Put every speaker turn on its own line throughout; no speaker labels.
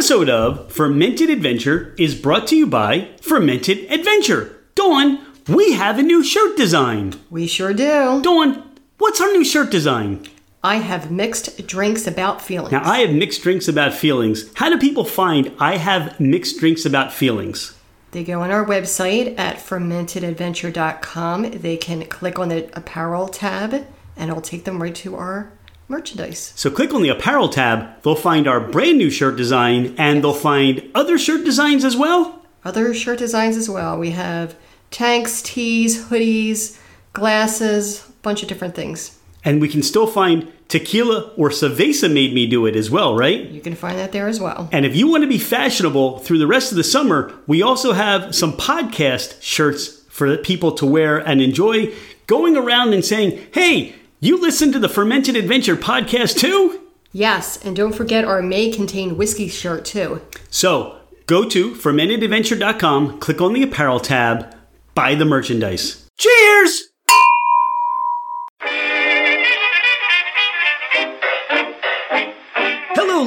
episode of Fermented Adventure is brought to you by Fermented Adventure. Dawn, we have a new shirt design.
We sure do.
Dawn, what's our new shirt design?
I have mixed drinks about feelings.
Now, I have mixed drinks about feelings. How do people find I have mixed drinks about feelings?
They go on our website at fermentedadventure.com. They can click on the apparel tab and it'll take them right to our merchandise.
So click on the apparel tab, they'll find our brand new shirt design and they'll find other shirt designs as well.
Other shirt designs as well. We have tanks, tees, hoodies, glasses, a bunch of different things.
And we can still find tequila or cerveza made me do it as well, right?
You can find that there as well.
And if you want to be fashionable through the rest of the summer, we also have some podcast shirts for people to wear and enjoy going around and saying, hey, you listen to the Fermented Adventure podcast too?
Yes, and don't forget our may contain whiskey shirt too.
So go to fermentedadventure.com, click on the apparel tab, buy the merchandise. Cheers!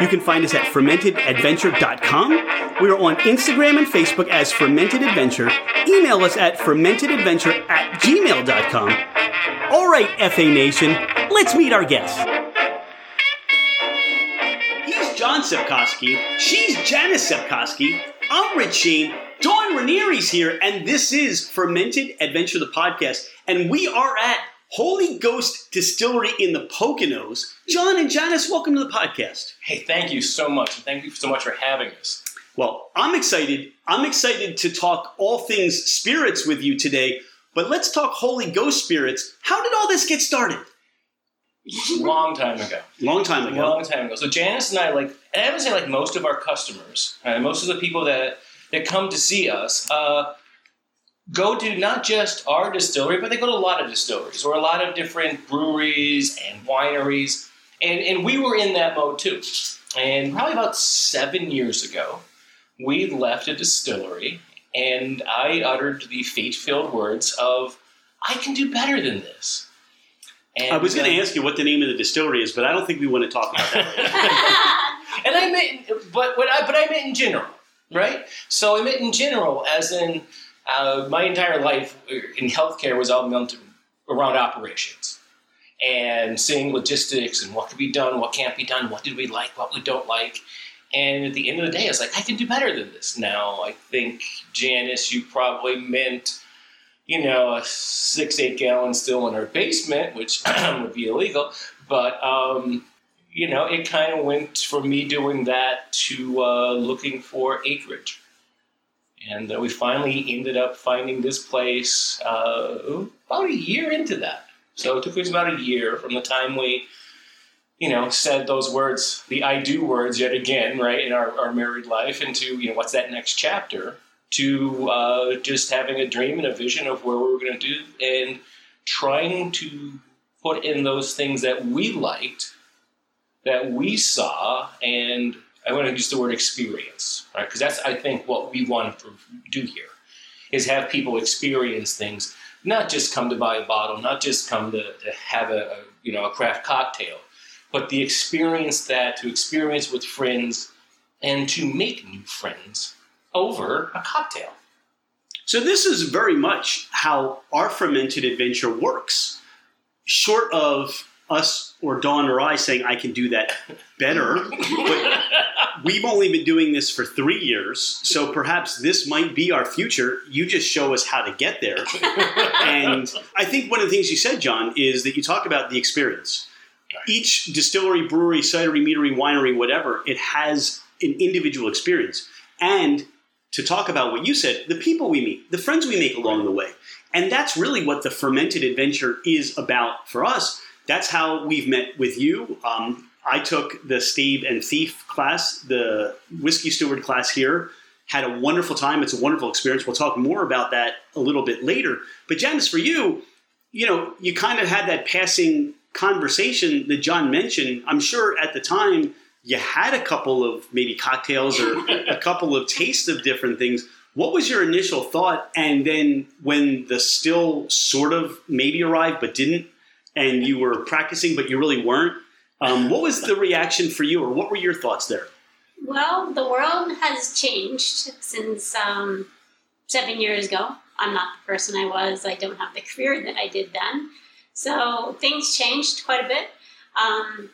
You can find us at fermentedadventure.com. We are on Instagram and Facebook as Fermented Adventure. Email us at fermentedadventure at gmail.com. All right, FA Nation, let's meet our guests. He's John Sepkoski. She's Janice Sepkoski. I'm Rich Sheen. Dawn Ranieri's here, and this is Fermented Adventure, the podcast. And we are at Holy Ghost Distillery in the Poconos. John and Janice, welcome to the podcast.
Hey, thank you so much. and Thank you so much for having us.
Well, I'm excited. I'm excited to talk all things spirits with you today, but let's talk Holy Ghost spirits. How did all this get started?
Long time ago.
Long time ago.
Long time ago. So Janice and I, like, and I would say, like most of our customers, uh, most of the people that that come to see us, uh, go to not just our distillery, but they go to a lot of distilleries or a lot of different breweries and wineries, and and we were in that mode too. And probably about seven years ago, we left a distillery, and I uttered the fate-filled words of, "I can do better than this." And,
I was going to
uh,
ask you what the name of the distillery is, but I don't think we want to talk about that. Right
and I meant, but what I, but I meant in general, right? So I meant in general, as in uh, my entire life in healthcare was all built around operations and seeing logistics and what could be done, what can't be done, what did we like, what we don't like. And at the end of the day, I was like, I can do better than this. Now, I think Janice, you probably meant, you know, a six, eight gallon still in our basement, which would be illegal. But um, you know, it kind of went from me doing that to uh, looking for acreage. And uh, we finally ended up finding this place uh, about a year into that. So it took us about a year from the time we, you know, said those words, the I do words yet again, right, in our, our married life, into, you know, what's that next chapter, to uh, just having a dream and a vision of where we were going to do and trying to put in those things that we liked that we saw, and I want to use the word experience, right? Because that's, I think, what we want to do here is have people experience things, not just come to buy a bottle, not just come to, to have a, a you know a craft cocktail, but the experience that to experience with friends and to make new friends over a cocktail.
So this is very much how our fermented adventure works. Short of us or Dawn or I saying I can do that better, but we've only been doing this for three years, so perhaps this might be our future. You just show us how to get there. and I think one of the things you said, John, is that you talk about the experience. each distillery, brewery, cidery, meadery, winery, whatever, it has an individual experience. And to talk about what you said, the people we meet, the friends we make along the way. And that's really what the fermented adventure is about for us. That's how we've met with you. Um, I took the Stave and Thief class, the whiskey steward class here. Had a wonderful time. It's a wonderful experience. We'll talk more about that a little bit later. But Janice, for you, you know, you kind of had that passing conversation that John mentioned. I'm sure at the time you had a couple of maybe cocktails or a couple of tastes of different things. What was your initial thought? And then when the still sort of maybe arrived but didn't, and you were practicing but you really weren't, um, what was the reaction for you, or what were your thoughts there?
Well, the world has changed since um, seven years ago. I'm not the person I was. I don't have the career that I did then. So things changed quite a bit. Um,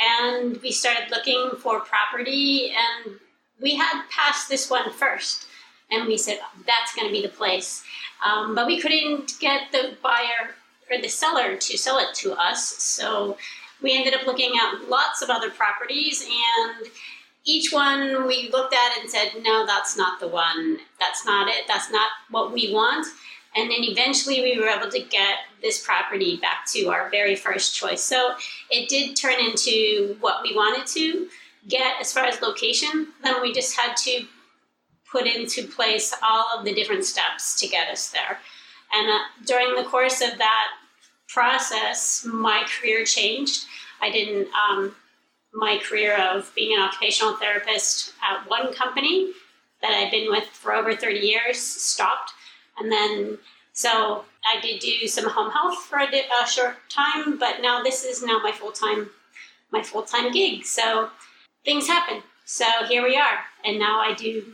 and we started looking for property, and we had passed this one first. And we said, that's going to be the place. Um, but we couldn't get the buyer or the seller to sell it to us. So we ended up looking at lots of other properties and each one we looked at and said no that's not the one. That's not it. That's not what we want. And then eventually we were able to get this property back to our very first choice. So it did turn into what we wanted to get as far as location. Then we just had to put into place all of the different steps to get us there and uh, during the course of that process, my career changed. I didn't, um, my career of being an occupational therapist at one company that I'd been with for over 30 years stopped. And then, so I did do some home health for a, a short time, but now this is now my full time, my full time gig. So things happen. So here we are. And now I do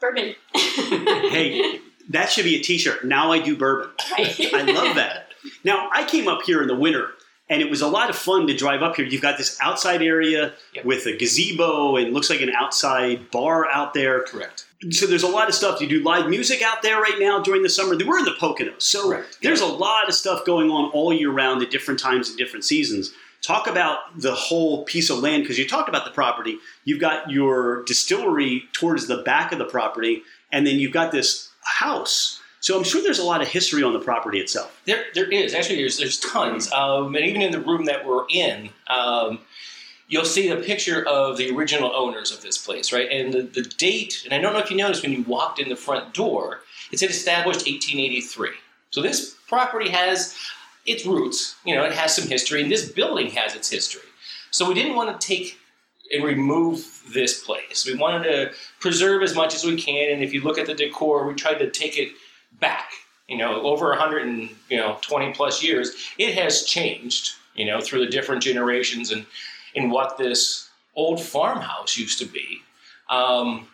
bourbon.
hey, that should be a t-shirt. Now I do bourbon.
Right.
I love that. Now, I came up here in the winter, and it was a lot of fun to drive up here. You've got this outside area
Yep.
with a gazebo and looks like an outside bar out there.
Correct.
So there's a lot of stuff. You do live music out there right now during the summer. We're in the Poconos, so
Correct.
there's a lot of stuff going on all year round at different times and different seasons. Talk about the whole piece of land because you talked about the property. You've got your distillery towards the back of the property, and then you've got this house. So I'm sure there's a lot of history on the property itself.
There, there is actually there's there's tons, um, and even in the room that we're in, um, you'll see a picture of the original owners of this place, right? And the, the date, and I don't know if you noticed when you walked in the front door, it said established 1883. So this property has its roots, you know, it has some history, and this building has its history. So we didn't want to take and remove this place. We wanted to preserve as much as we can, and if you look at the decor, we tried to take it back. You know, over 100 and you know 20 plus years, it has changed. You know, through the different generations and in what this old farmhouse used to be. Um,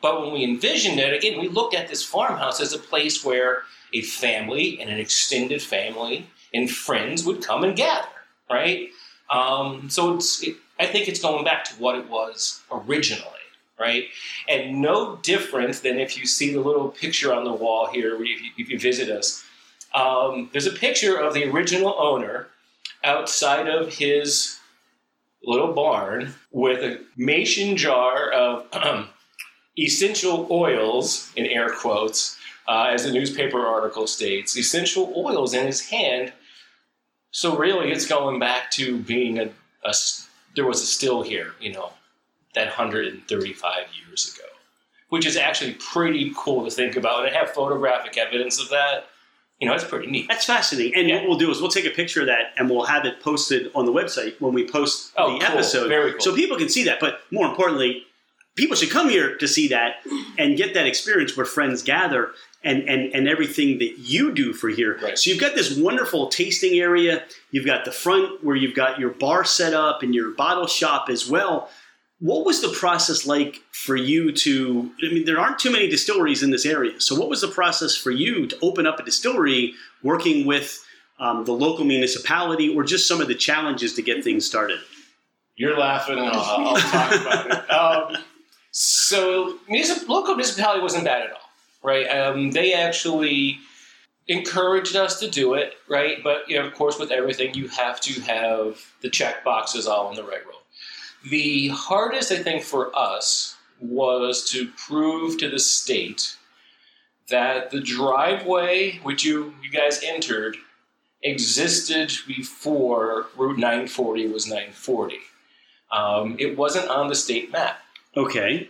but when we envisioned it, again, we looked at this farmhouse as a place where a family and an extended family and friends would come and gather, right? Um, so it's, it, I think it's going back to what it was originally, right? And no different than if you see the little picture on the wall here, if you, if you visit us. Um, there's a picture of the original owner outside of his little barn with a mason jar of essential oils, in air quotes, uh, as the newspaper article states, essential oils in his hand. So really, it's going back to being a, a there was a still here, you know, that 135 years ago, which is actually pretty cool to think about. And I have photographic evidence of that. You know, it's pretty neat.
That's fascinating. And
Yeah.
what we'll do is we'll take a picture of that and we'll have it posted on the website when we post
Oh,
the
cool.
episode.
Very cool.
So people can see that. But more importantly, people should come here to see that and get that experience where friends gather and, and, and everything that you do for here.
Right.
So you've got this wonderful tasting area. You've got the front where you've got your bar set up and your bottle shop as well. What was the process like for you to? I mean, there aren't too many distilleries in this area. So, what was the process for you to open up a distillery, working with um, the local municipality, or just some of the challenges to get things started?
You're laughing, I'll, I'll talk about it. Um, so, municip- local municipality wasn't bad at all, right? Um, they actually encouraged us to do it, right? But you know, of course, with everything, you have to have the check boxes all in the right row. The hardest, I think, for us was to prove to the state that the driveway which you you guys entered existed before Route 940 was 940. Um, it wasn't on the state map.
Okay.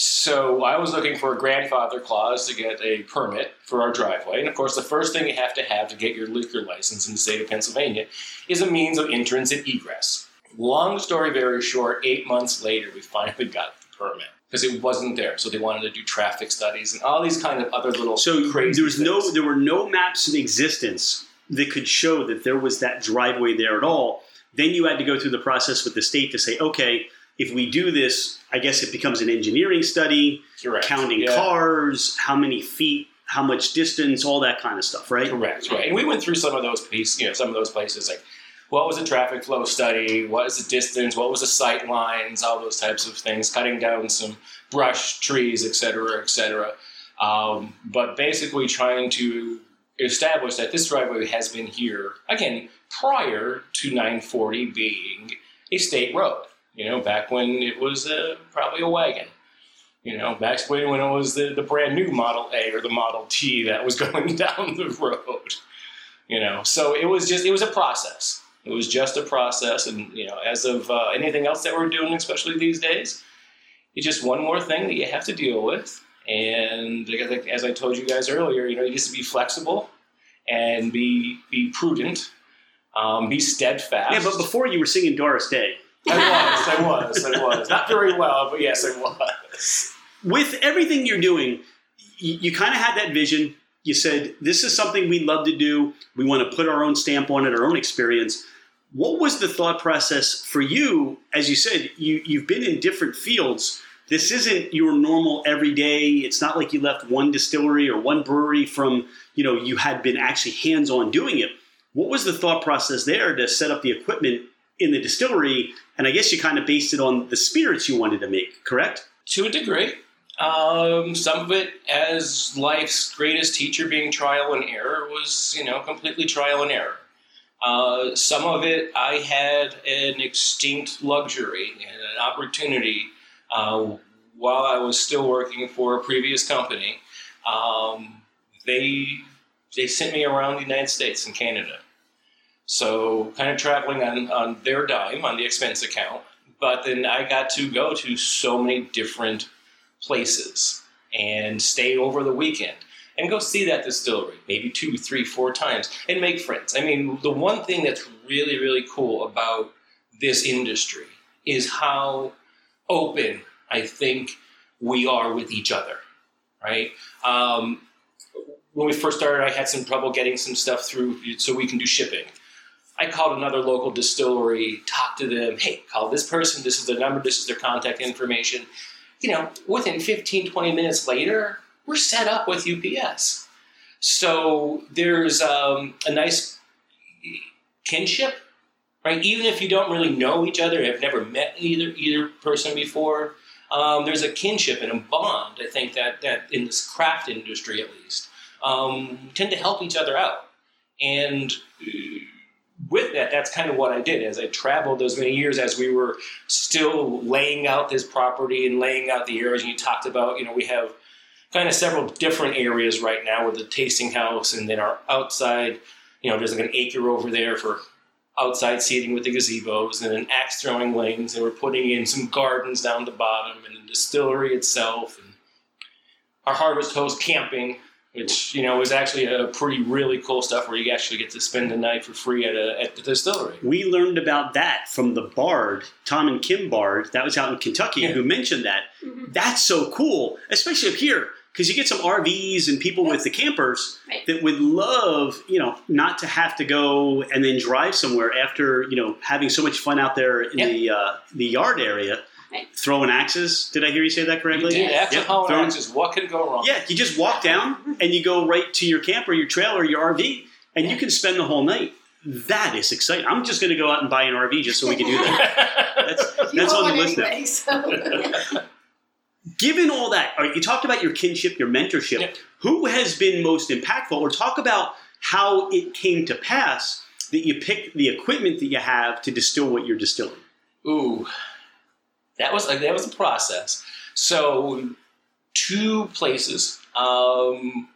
So I was looking for a grandfather clause to get a permit for our driveway. And of course, the first thing you have to have to get your liquor license in the state of Pennsylvania is a means of entrance and egress. Long story very short, eight months later, we finally got the permit because it wasn't there. So they wanted to do traffic studies and all these kind of other little
So
crazy
there was no, there were no maps in existence that could show that there was that driveway there at all. Then you had to go through the process with the state to say, okay, if we do this, I guess it becomes an engineering study,
Correct.
counting
Yeah.
cars, how many feet, how much distance, all that kind of stuff, right?
Correct, right. And we went through some of those pieces, you know, some of those places like what was the traffic flow study, what was the distance, what was the sight lines, all those types of things, cutting down some brush, trees, et cetera, et cetera. Um, but basically trying to establish that this driveway has been here, again, prior to 940 being a state road, you know, back when it was uh, probably a wagon. You know, back when it was the, the brand new Model A or the Model T that was going down the road. You know, so it was just it was a process. It was just a process, and you know, as of uh, anything else that we're doing, especially these days, it's just one more thing that you have to deal with. And as I told you guys earlier, you know, you just to be flexible and be be prudent, um, be steadfast.
Yeah, but before you were singing Doris Day.
I was, I was, I was not very well, but yes, I was.
with everything you're doing, you, you kind of had that vision. You said, This is something we'd love to do. We want to put our own stamp on it, our own experience. What was the thought process for you? As you said, you, you've been in different fields. This isn't your normal everyday. It's not like you left one distillery or one brewery from, you know, you had been actually hands on doing it. What was the thought process there to set up the equipment in the distillery? And I guess you kind of based it on the spirits you wanted to make, correct?
to a degree. Um, some of it, as life's greatest teacher, being trial and error, was you know completely trial and error. Uh, some of it, I had an extinct luxury and an opportunity uh, while I was still working for a previous company. Um, they they sent me around the United States and Canada, so kind of traveling on on their dime on the expense account but then I got to go to so many different places and stay over the weekend and go see that distillery maybe two, three, four times and make friends. I mean, the one thing that's really, really cool about this industry is how open I think we are with each other, right? Um, when we first started, I had some trouble getting some stuff through so we can do shipping. I called another local distillery, talked to them, hey, call this person, this is their number, this is their contact information. You know, within 15, 20 minutes later, we're set up with UPS. So there's um, a nice kinship, right? Even if you don't really know each other, have never met either either person before, um, there's a kinship and a bond. I think that that in this craft industry, at least, um, tend to help each other out. And with that, that's kind of what I did as I traveled those many years as we were still laying out this property and laying out the areas. And you talked about, you know, we have kind of several different areas right now with the tasting house and then our outside, you know, there's like an acre over there for outside seating with the gazebos and then axe throwing lanes. And we're putting in some gardens down the bottom and the distillery itself and our harvest host camping which you know was actually a pretty really cool stuff where you actually get to spend the night for free at a at the distillery.
We learned about that from the Bard, Tom and Kim Bard, that was out in Kentucky,
Yeah.
who mentioned that. That's so cool, especially up here, because you get some RVs and people with the campers
Right.
that would love, you know, not to have to go and then drive somewhere after, you know, having so much fun out there in
Yeah.
the uh, the yard area,
Right.
Throwing axes. Did I hear you say that
You
correctly?
did
Yes.
axle
Yeah,
hauling
throwing-
axes. What could go wrong?
Yeah, you just walk down and you go right to your camper, your trailer, or your RV, and you can spend the whole night. That is exciting. I'm just going to go out and buy an RV just so we can do that. That's, that's on the list now.
anyway, so.
given all that, all right, you talked about your kinship, your mentorship.
Yep.
Who has been most impactful? Or talk about how it came to pass that you picked the equipment that you have to distill what you're distilling.
Ooh, that was that was a process. So, two places. Um,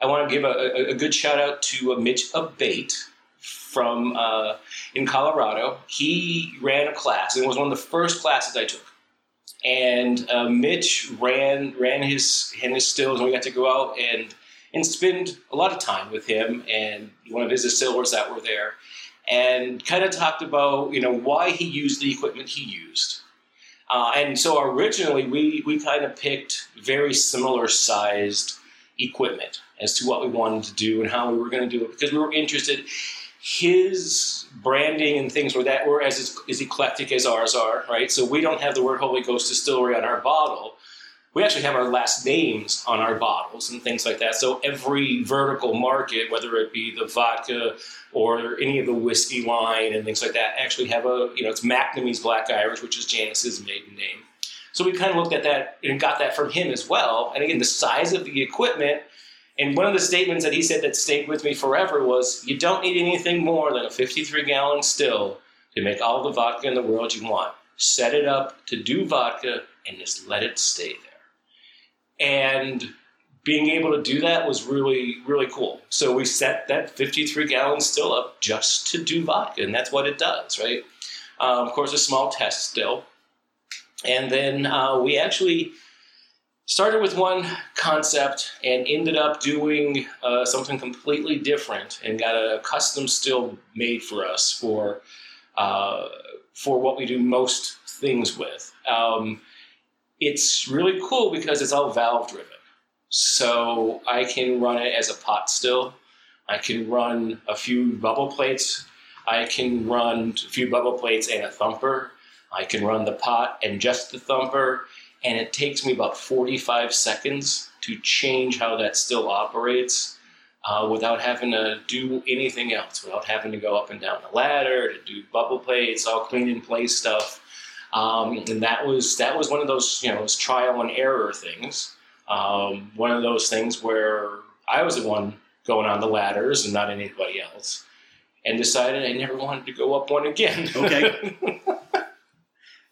I want to give a, a, a good shout out to uh, Mitch Abate from uh, in Colorado. He ran a class, and it was one of the first classes I took. And uh, Mitch ran ran his and his stills, and we got to go out and and spend a lot of time with him and one of his distillers that were there, and kind of talked about you know why he used the equipment he used. Uh, and so originally we we kind of picked very similar sized equipment as to what we wanted to do and how we were going to do it because we were interested his branding and things were that were as as eclectic as ours are, right? So we don't have the word Holy Ghost Distillery on our bottle. We actually have our last names on our bottles and things like that. So every vertical market, whether it be the vodka or any of the whiskey line and things like that, actually have a you know it's McNamee's Black Irish, which is Janice's maiden name. So we kind of looked at that and got that from him as well. And again, the size of the equipment and one of the statements that he said that stayed with me forever was you don't need anything more than a 53 gallon still to make all the vodka in the world you want. Set it up to do vodka and just let it stay there. And being able to do that was really, really cool. So we set that 53 gallon still up just to do vodka, and that's what it does, right? Um, of course, a small test still. And then uh, we actually started with one concept and ended up doing uh, something completely different and got a custom still made for us for uh, for what we do most things with. Um, it's really cool because it's all valve driven. So I can run it as a pot still. I can run a few bubble plates. I can run a few bubble plates and a thumper. I can run the pot and just the thumper and it takes me about 45 seconds to change how that still operates uh, without having to do anything else, without having to go up and down the ladder to do bubble plates, all clean in place stuff. Um, and that was that was one of those you know those trial and error things. Um, one of those things where I was the one going on the ladders and not anybody else, and decided I never wanted to go up one again.
Okay.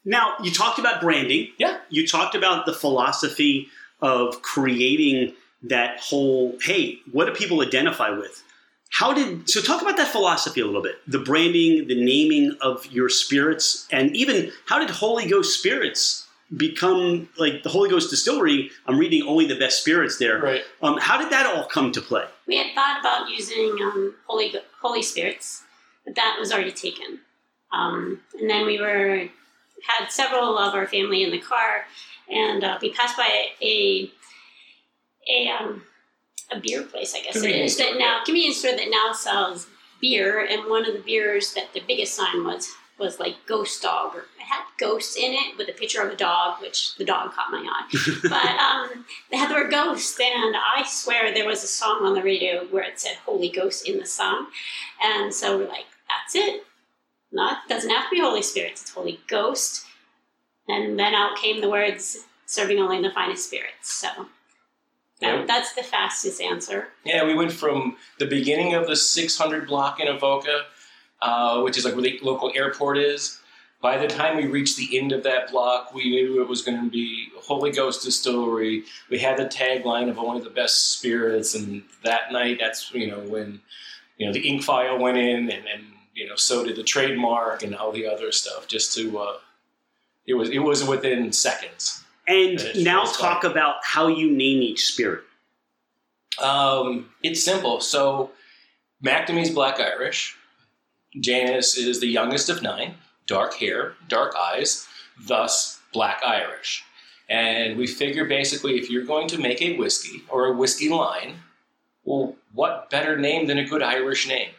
Now, you talked about branding.
Yeah.
You talked about the philosophy of creating that whole, hey, what do people identify with? How did, so talk about that philosophy a little bit the branding, the naming of your spirits, and even how did Holy Ghost spirits become like the Holy Ghost distillery? I'm reading only the best spirits there.
Right.
Um, how did that all come to play?
We had thought about using um, holy holy spirits, but that was already taken. Um, and then we were had several of our family in the car, and uh, we passed by a a um, a beer place, I guess it is that
store,
now convenience store that now sells beer, and one of the beers that the biggest sign was was like Ghost Dog, or it had ghosts in it with a picture of a dog, which the dog caught my eye. but um, they had the word ghost, and I swear there was a song on the radio where it said Holy Ghost in the song, and so we're like, that's it. Not doesn't have to be Holy Spirit, it's Holy Ghost. And then out came the words serving only the finest spirits. So
Yeah.
that's the fastest answer.
Yeah, we went from the beginning of the 600 block in Avoca, uh, which is like where the local airport is. By the time we reached the end of that block, we knew it was going to be Holy Ghost Distillery. We had the tagline of only the best spirits, and that night, that's you know when you know the ink file went in, and, and you know so did the trademark and all the other stuff. Just to uh, it was it was within seconds.
And now talk about how you name each spirit.
Um, it's simple. So, McNamee's Black Irish. Janice is the youngest of nine, dark hair, dark eyes, thus Black Irish. And we figure basically if you're going to make a whiskey or a whiskey line, well, what better name than a good Irish name?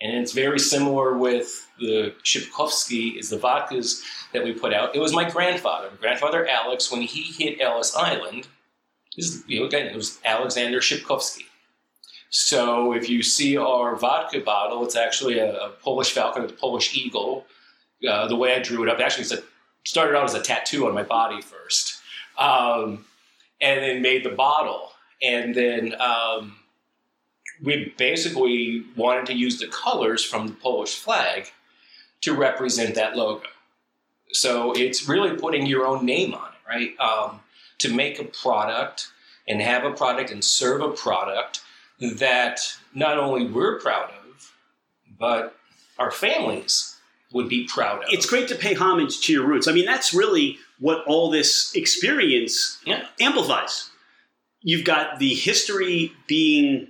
And it's very similar with the Shipkovsky is the vodkas that we put out. It was my grandfather, my grandfather Alex, when he hit Ellis Island, this is, you know, again, it was Alexander Shipkovsky. So if you see our vodka bottle, it's actually a, a Polish falcon, a Polish eagle. Uh, the way I drew it up, actually, it's a, started out as a tattoo on my body first. um, and then made the bottle. And then um, we basically wanted to use the colors from the Polish flag to represent that logo. So it's really putting your own name on it, right? Um, to make a product and have a product and serve a product that not only we're proud of, but our families would be proud of.
It's great to pay homage to your roots. I mean, that's really what all this experience
Yeah.
amplifies. You've got the history being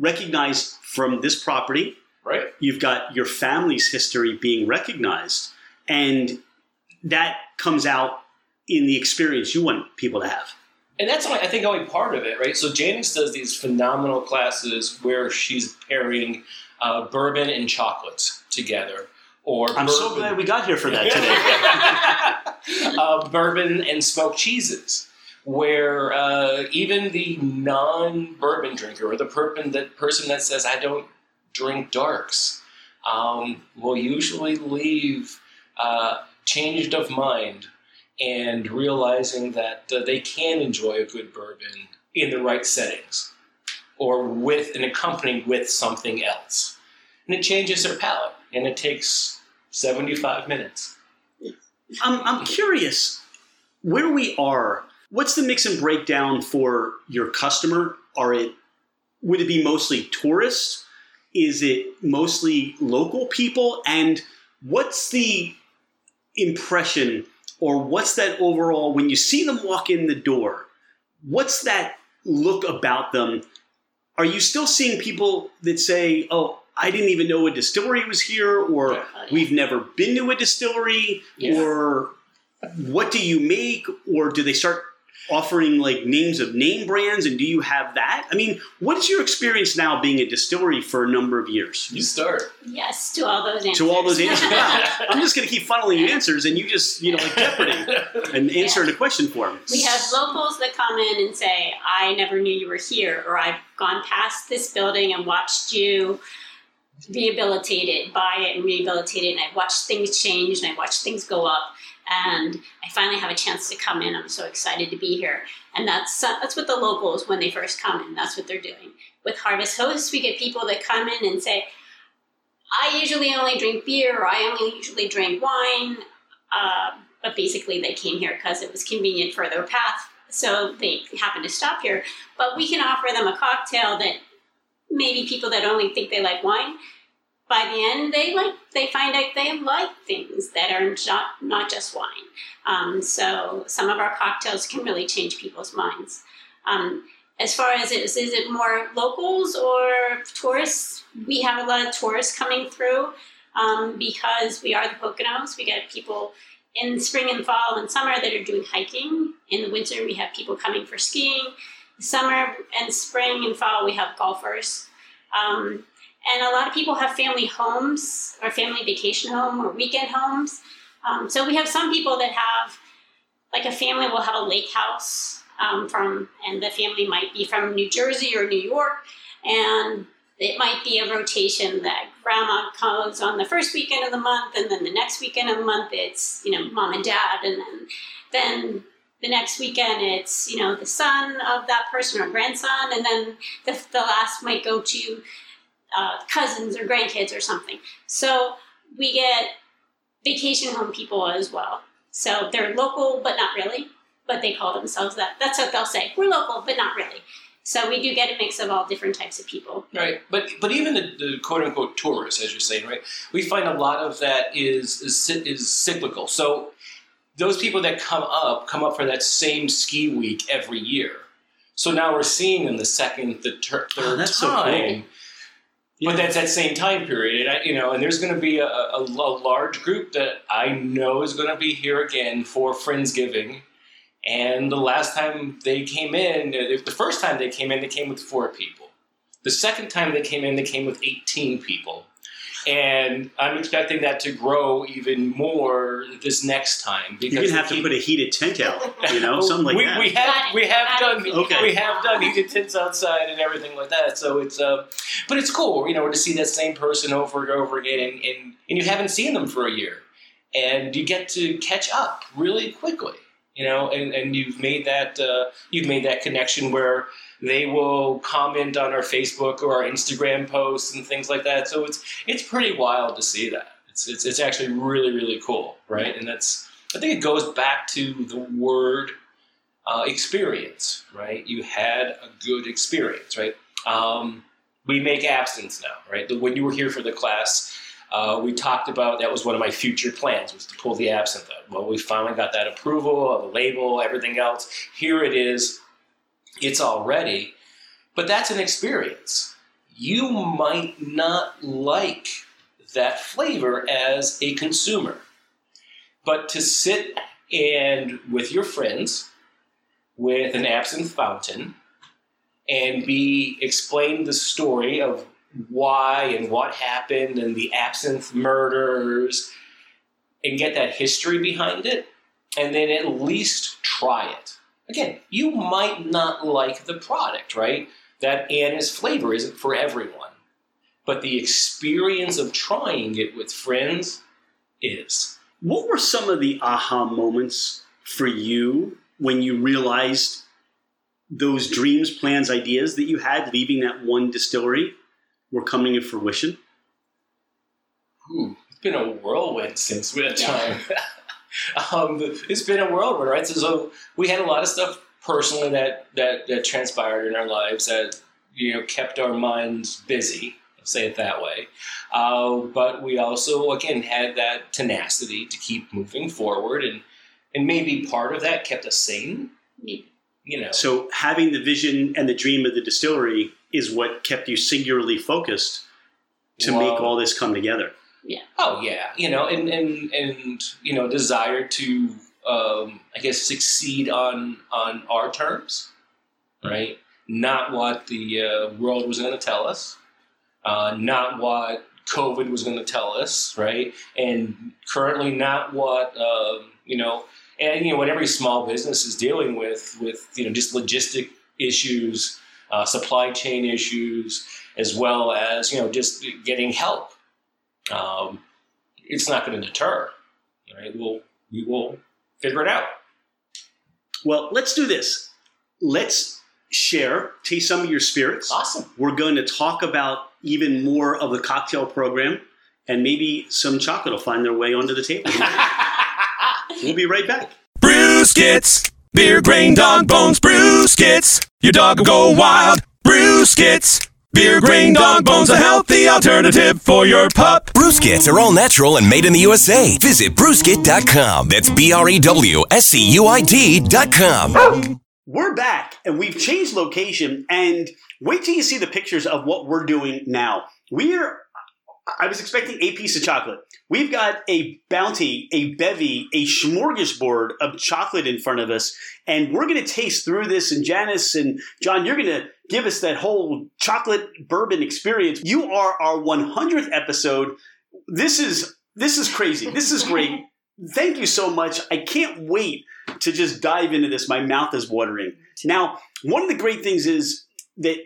recognized from this property.
right?
You've got your family's history being recognized, and that comes out in the experience you want people to have.
And that's only, I think only part of it, right? So Janice does these phenomenal classes where she's pairing uh, bourbon and chocolates together, or
I'm so glad we got here for that today.
uh, bourbon and smoked cheeses, where uh, even the non-bourbon drinker or the person that person that says I don't drink darks um, will usually leave uh, changed of mind and realizing that uh, they can enjoy a good bourbon in the right settings or with and accompanied with something else, and it changes their palate, and it takes seventy-five minutes.
I'm, I'm curious where we are. What's the mix and breakdown for your customer? Are it would it be mostly tourists? Is it mostly local people? And what's the impression or what's that overall when you see them walk in the door? What's that look about them? Are you still seeing people that say, "Oh, I didn't even know a distillery was here," or
Yeah.
"We've never been to a distillery,"
Yes.
or "What do you make?" or do they start offering like names of name brands? And do you have that? I mean, what is your experience now being a distillery for a number of years?
You start.
Yes, to all those answers.
To all those answers, wow. I'm just going to keep funneling you answers, and you just, you know, like Jeopardy, and answering a question for them.
We have locals that come in and say, I never knew you were here, or I've gone past this building and watched you rehabilitate it, buy it and rehabilitate it, and I've watched things change and I've watched things go up. And I finally have a chance to come in. I'm so excited to be here. And that's uh, that's what the locals, when they first come in, that's what they're doing. With Harvest Hosts, we get people that come in and say, I usually only drink beer, or I only usually drink wine. Uh, but basically, they came here because it was convenient for their path, so they happen to stop here. But we can offer them a cocktail that maybe people that only think they like wine, by the end they like they find out they like things that are not not just wine. Um, so some of our cocktails can really change people's minds. Um, as far as it is, is it more locals or tourists? We have a lot of tourists coming through um, because we are the Poconos. We get people in spring and fall and summer that are doing hiking. In the winter, we have people coming for skiing. Summer and spring and fall, we have golfers. Um, and a lot of people have family homes or family vacation home or weekend homes. Um, so we have some people that have, like a family will have a lake house um, from, and the family might be from New Jersey or New York, and it might be a rotation that grandma comes on the first weekend of the month, and then the next weekend of the month it's you know mom and dad, and then then the next weekend it's you know the son of that person or grandson, and then the, the last might go to uh, cousins or grandkids or something. So we get vacation home people as well. So they're local, but not really. But they call themselves that. That's what they'll say. We're local, but not really. So we do get a mix of all different types of people.
Right, but but even the, the quote unquote tourists, as you're saying, right? We find a lot of that is is, is cyclical. So those people that come up come up for that same ski week every year. So now we're seeing them the second, the ter-
Oh,
third
that's so
time.
Cool.
But that's that same time period, and I, you know, and there's going to be a, a, a large group that I know is going to be here again for Friendsgiving. And the last time they came in, uh, the first time they came in, they came with four people. The second time they came in, they came with 18 people. And I'm expecting that to grow even more this next time because
You're gonna
they
have to put a heated tent out, you know, something like
we,
that.
we have
Got
we have done
it.
Okay.
we have done heated tents outside and everything like that. So it's uh, but it's cool, you know, to see that same person over and over again, and, and and you haven't seen them for a year, and you get to catch up really quickly. you know, and, and you've made that uh, you've made that connection where they will comment on our Facebook or our Instagram posts and things like that. So it's it's pretty wild to see that. It's it's, it's actually really really cool, right? And that's I think it goes back to the word uh, experience, right? You had a good experience, right? Um, we make absinthe now, right? When you were here for the class, uh, we talked about that was one of my future plans was to pull the absinthe. Well, we finally got that approval of the label, everything else. Here it is. It's already, but that's an experience. You might not like that flavor as a consumer, but to sit and with your friends with an absinthe fountain and be explained the story of why and what happened and the absinthe murders and get that history behind it and then at least try it. Again, you might not like the product, right? That anise flavor isn't for everyone. But the experience of trying it with friends is.
What were some of the aha moments for you when you realized those dreams, plans, ideas that you had leaving that one distillery were coming to fruition?
Ooh, it's been a whirlwind since that time. um, it's been a whirlwind, right? So, so, we had a lot of stuff personally that, that that transpired in our lives that you know kept our minds busy. Say it that way. Uh, but we also, again, had that tenacity to keep moving forward, and and maybe part of that kept us sane. You know,
So having the vision and the dream of the distillery is what kept you singularly focused to make all this come together.
Oh yeah, you know, and and and you know, desire to um, I guess succeed on on our terms, right? Not what the uh, world was going to tell us, uh, not what COVID was going to tell us, right? And currently, not what um, you know, and you know, what every small business is dealing with with you know just logistic issues, uh, supply chain issues, as well as you know just getting help um, it's not going to deter. Right? We'll we will figure it out.
Well, let's do this. Let's share, taste some of your spirits.
Awesome.
We're going to talk about even more of the cocktail program, and maybe some chocolate will find their way onto the table. we'll be right back.
Brewskits. Beer grain dog bones brewskits. Your dog will go wild. Brewskits. Beer grain dog bones a healthy alternative for your pup.
Brewskits are all natural and made in the USA. Visit brewskit.com. That's B R E W S C U I D.com.
We're back, and we've changed location. And wait till you see the pictures of what we're doing now. We're I was expecting a piece of chocolate. We've got a bounty, a bevy, a smorgasbord of chocolate in front of us, and we're going to taste through this. And Janice and John, you're going to give us that whole chocolate bourbon experience. You are our 100th episode. This is this is crazy. This is great. Thank you so much. I can't wait to just dive into this. My mouth is watering. Now, one of the great things is that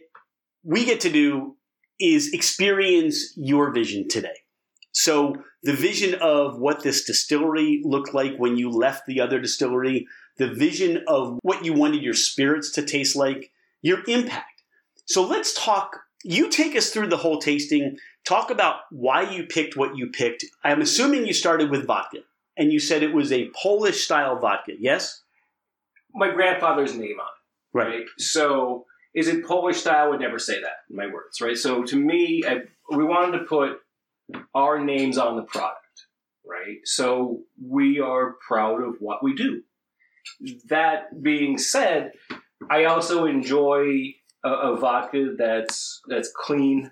we get to do is experience your vision today. So, the vision of what this distillery looked like when you left the other distillery, the vision of what you wanted your spirits to taste like, your impact. So, let's talk. You take us through the whole tasting. Talk about why you picked what you picked. I'm assuming you started with vodka and you said it was a Polish style vodka, yes?
My grandfather's name on it, right? So, is it Polish style? I would never say that in my words, right? So, to me, I, we wanted to put our names on the product, right? So, we are proud of what we do. That being said, I also enjoy a, a vodka that's that's clean,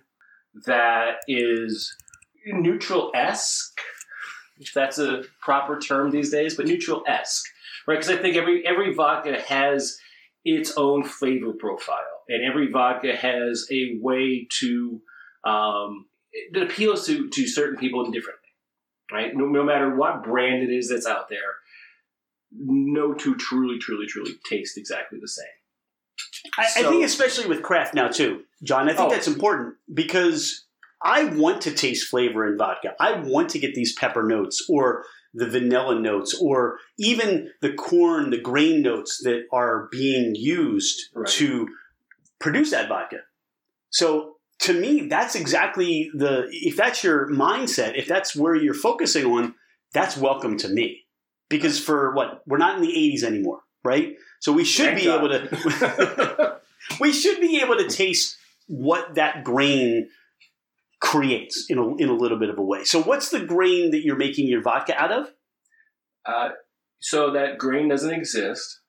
that is neutral esque, if that's a proper term these days, but neutral esque, right? Because I think every every vodka has its own flavor profile, and every vodka has a way to um, it appeals to to certain people differently, right? No, no matter what brand it is that's out there, no two truly, truly, truly taste exactly the same.
I, I think especially with craft now too, John. I think
Oh.
that's important because I want to taste flavor in vodka. I want to get these pepper notes or the vanilla notes or even the corn, the grain notes that are being used
Right.
to produce that vodka. So to me, that's exactly the if that's your mindset, if that's where you're focusing on, that's welcome to me. Because for what we're not in the 80s anymore, right? So we should
Thank
be
God.
able to we should be able to taste what that grain creates in a, in a little bit of a way. So what's the grain that you're making your vodka out of?
Uh, so that grain doesn't exist,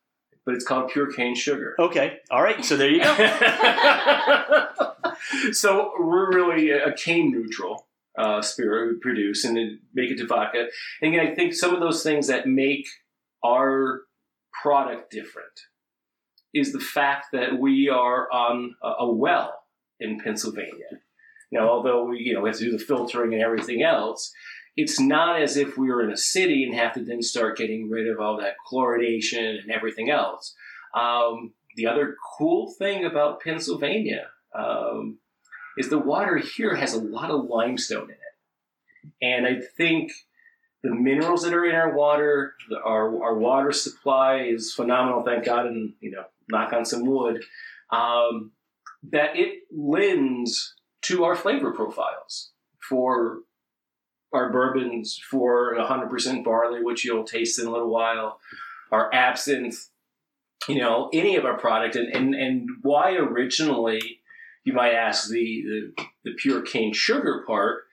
but it's called pure cane sugar.
Okay. All right. So there you go.
so we're really a cane neutral uh, spirit we produce and then make it to vodka. And I think some of those things that make our product different is the fact that we are on a, a well in Pennsylvania. Now, although we, you know, we have to do the filtering and everything else, it's not as if we were in a city and have to then start getting rid of all that chlorination and everything else. Um, the other cool thing about Pennsylvania um, is the water here has a lot of limestone in it, and I think the minerals that are in our water, the, our our water supply is phenomenal. Thank God, and you know, knock on some wood, um, that it lends to our flavor profiles for our bourbons for 100% barley, which you'll taste in a little while, our absinthe, you know, any of our product. And, and, and why originally, you might ask, the, the, the pure cane sugar part.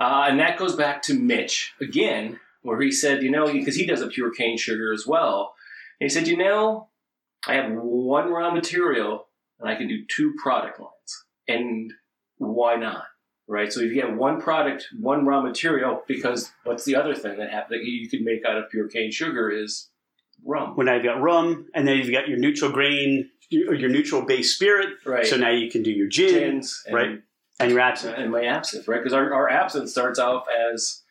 Uh, and that goes back to Mitch again, where he said, you know, because he does a pure cane sugar as well. And he said, you know, I have one raw material and I can do two product lines. And why not? right? So if you have one product, one raw material, because what's the other thing that hap- that you could make out of pure cane sugar is rum,
When you've got rum, and then you've got your neutral grain, your, your neutral base spirit.
right?
So now you can do your gin
Gins and,
right? and your absinthe.
and my absinthe, right? Because our, our absinthe starts off as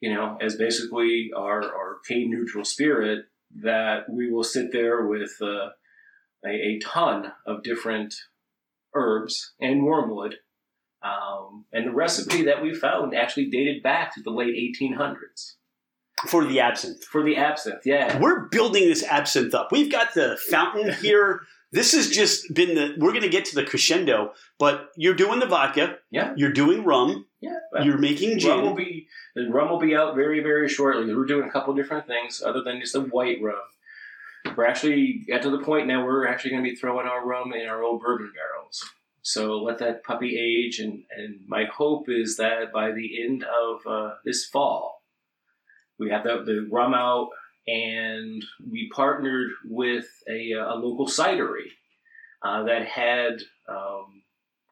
you know as basically our our cane neutral spirit that we will sit there with uh, a, a ton of different herbs and wormwood. Um, and the recipe that we found actually dated back to the late 1800s
for the absinthe.
for the absinthe. Yeah,
We're building this absinthe up. We've got the fountain here. This has just been the. We're going to get to the crescendo, but you're doing the vodka.
Yeah.
You're doing rum.
yeah.
You're making
rum will
gin.
be the rum will be out very very shortly. We're doing a couple different things other than just the white rum. We're actually got to the point now we're actually going to be throwing our rum in our old bourbon barrels. So let that puppy age, and and my hope is that by the end of uh, this fall, we have the, the rum out, and we partnered with a, a local cidery uh, that had um,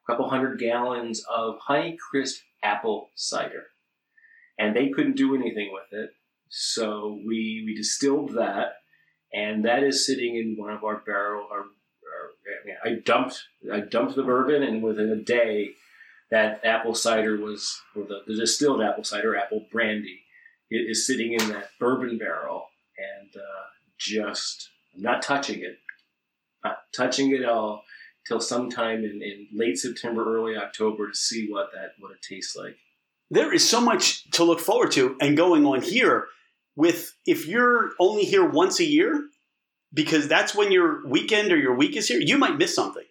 a couple hundred gallons of honey crisp apple cider, and they couldn't do anything with it. So we we distilled that, and that is sitting in one of our barrel. Our, our I, dumped I dumped the bourbon, and within a day, that apple cider was or the, the distilled apple cider, apple brandy, it is sitting in that bourbon barrel, and uh, just I'm not touching it, not touching it at all till sometime in, in late September, early October to see what that what it tastes like.
there is so much to look forward to and going on here with if you're only here once a year because that's when your weekend or your week is here you might miss something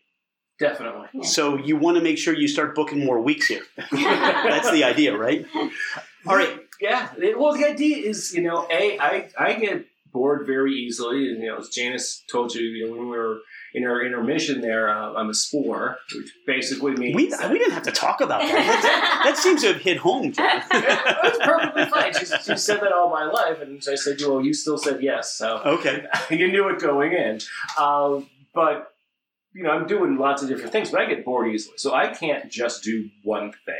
Definitely.
so you want to make sure you start booking more weeks here that's the idea right all right
Yeah. Well, the idea is, you know, a I I get bored very easily, and you know, as Janice told you, you know, when we were in our intermission there, uh, I'm a spore, which basically means
we, we didn't have to talk about that that, that seems to have hit home John.
That's perfectly fine. She, she said that all my life, and I said, "Well, you still said yes, so
okay
you knew it going in." Um, but you know, I'm doing lots of different things, but I get bored easily, so I can't just do one thing.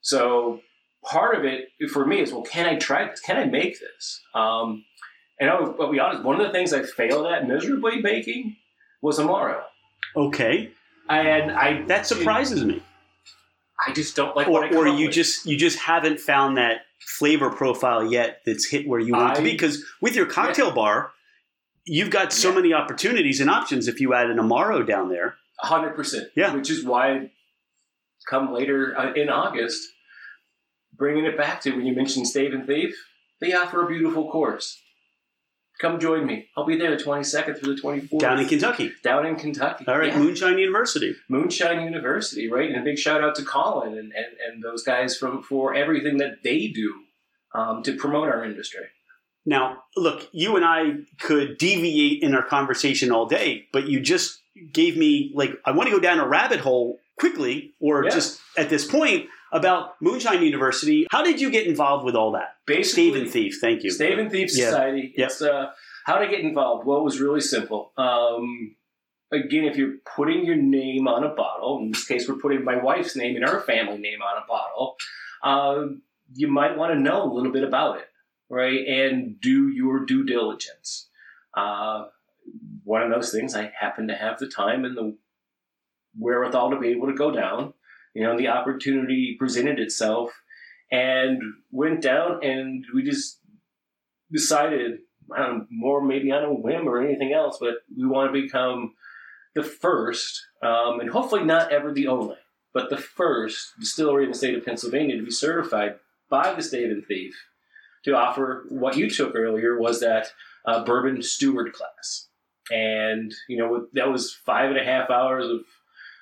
So part of it for me is, well, can I try this? Can I make this? Um, and I'll, I'll be honest, one of the things I failed at miserably making was Amaro,
okay
and I
that surprises me
I just don't like what I
or, or you
with.
just you just haven't found that flavor profile yet that's hit where you want it to be because with your cocktail bar you've got so
Yeah.
many opportunities and options if you add an amaro down there
hundred percent.
Yeah.
which is why come later uh, in August, bringing it back to when you mentioned Stave and Thief. they offer a beautiful course. Come join me. I'll be there the 22nd through the 24th.
Down in Kentucky.
Down in Kentucky.
All right,
Yeah.
Moonshine University.
Moonshine University, right? And a big shout out to Colin and, and, and those guys from for everything that they do um, to promote our industry.
Now, look, you and I could deviate in our conversation all day, but you just gave me like I want to go down a rabbit hole quickly, or
Yeah.
just at this point about Moonshine University. How did you get involved with all that?
Basically,
Stave and Thief. Thank you.
Stave and Thief
Yeah.
Society.
Yep.
It's uh, how to get involved. Well, it was really simple. Um, again, if you're putting your name on a bottle, in this case, we're putting my wife's name and her family name on a bottle. Um, you might want to know a little bit about it, right? And do your due diligence. Uh, one of those things, I happen to have the time and the wherewithal to be able to go down. You know, the opportunity presented itself and went down and we just decided I don't know, more maybe on a whim or anything else, but we want to become the first, um, and hopefully not ever the only, but the first distillery in the state of Pennsylvania to be certified by the Stave the Thief to offer what you took earlier was that uh, bourbon steward class, and you know that was five and a half hours of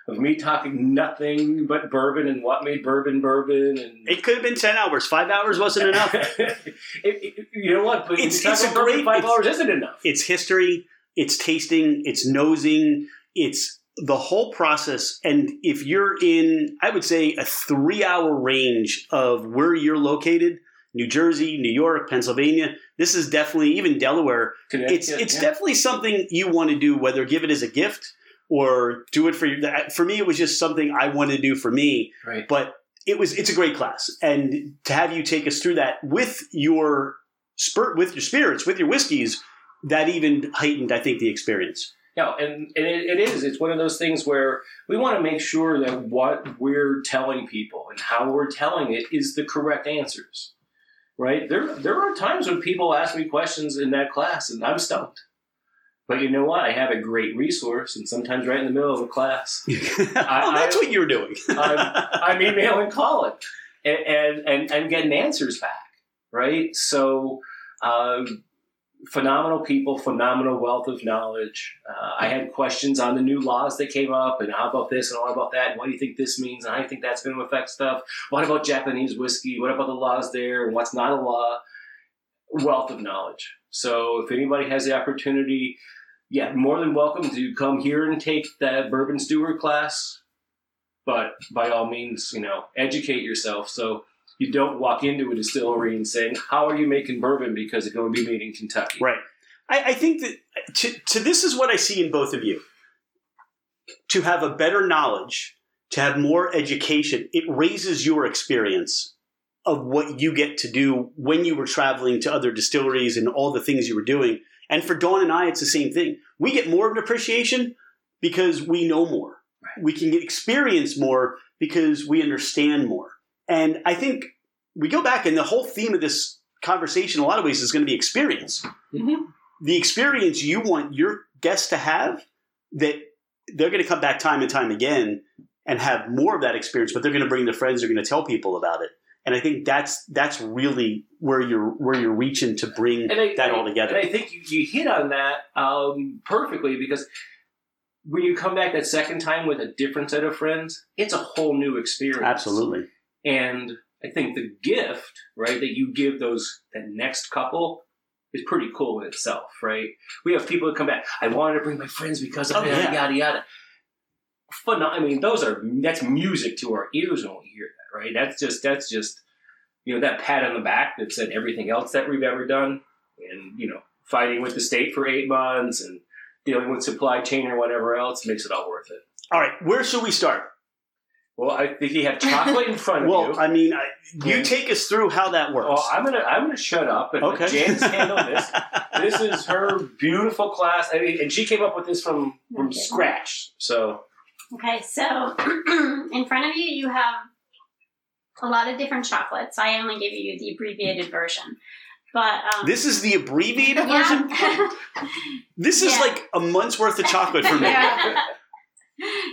of me talking nothing but bourbon and what made bourbon bourbon and
It could have been ten hours. Five hours wasn't enough.
it, it- you know what? But
It's-
it's,
a great-
Five
it's-
hours isn't enough.
it's history, it's tasting, it's nosing, it's the whole process. And if you're in, I would say, a three hour range of where you're located, New Jersey, New York, Pennsylvania, this is definitely, even Delaware, it's it's
yeah.
definitely something you want to do, whether give it as a gift or do it for you. For me, it was just something I wanted to do for me
right.
but it was it's a great class and to have you take us through that with your spurt with your spirits with your whiskeys that even heightened i think the experience
No, and, and it, it is. It's one of those things where we want to make sure that what we're telling people and how we're telling it is the correct answers. Right? There there are times when people ask me questions in that class and I'm stumped. But you know what? I have a great resource, and sometimes right in the middle of a class,
oh that's
I-
what you're doing
I'm emailing Colin and, and, and, and getting answers back, right? So, um, phenomenal people, phenomenal wealth of knowledge. Uh, I had questions on the new laws that came up, and how about this and what about that, and what do you think this means, and how do you think that's going to affect stuff? What about Japanese whiskey? What about the laws there, and what's not a law? Wealth of knowledge. So, if anybody has the opportunity, yeah, more than welcome to come here and take that bourbon steward class. But by all means, you know, educate yourself. So you don't walk into a distillery and saying, "How are you making bourbon?" Because it's going to be made in Kentucky.
right. I, I think that to, to this is what i see in both of you. To have a better knowledge to have more education it raises your experience of what you get to do when you were traveling to other distilleries and all the things you were doing and for dawn and i it's the same thing. We get more of an appreciation because we know more. We can experience more because we understand more. And i think we go back and the whole theme of this conversation in a lot of ways is going to be experience.
Mhm.
the experience you want your guests to have that they're going to come back time and time again and have more of that experience but they're going to bring their friends they're going to tell people about it and i think that's that's really where you're where you're reaching to bring
I,
that all together
And I think you, you hit on that um, perfectly because when you come back that second time with a different set of friends, it's a whole new experience.
absolutely
And I think the gift, right, that you give those that next couple is pretty cool in itself, right? We have people that come back. I wanted to bring my friends because of
Oh,
yada
yeah.
yada yada. Phen- I mean, those are that's music to our ears when we hear that, right? That's just that's just you know that pat on the back that said everything else that we've ever done, and you know fighting with the state for eight months and dealing with supply chain or whatever else makes it all worth it.
all right where should we start
Well, I think you have chocolate in front of you.
well i mean I, you
Yeah.
take us through how that works
Well, I'm gonna I'm gonna shut up and
okay
let James handle this. This is her beautiful class, I mean, and she came up with this from from
Okay.
scratch. So
Okay, so in front of you, you have a lot of different chocolates. I only gave you the abbreviated version, but um,
this is the abbreviated version
yeah.
this is
Yeah.
like a month's worth of chocolate for me
Yeah.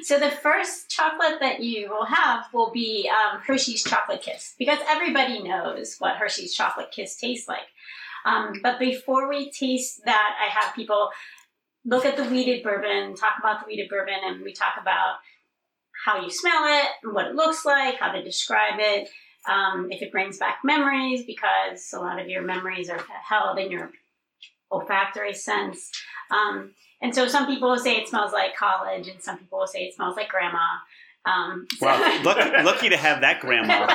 so the first chocolate that you will have will be um, Hershey's Chocolate Kiss because everybody knows what Hershey's Chocolate Kiss tastes like. Um, but before we taste that, I have people look at the wheated bourbon, talk about the wheated bourbon, and we talk about how you smell it, what it looks like, how to describe it, um, if it brings back memories, because a lot of your memories are held in your olfactory sense. Um, and so some people will say it smells like college, and some people will say it smells like grandma. Um,
Wow, lucky, lucky to have that grandma.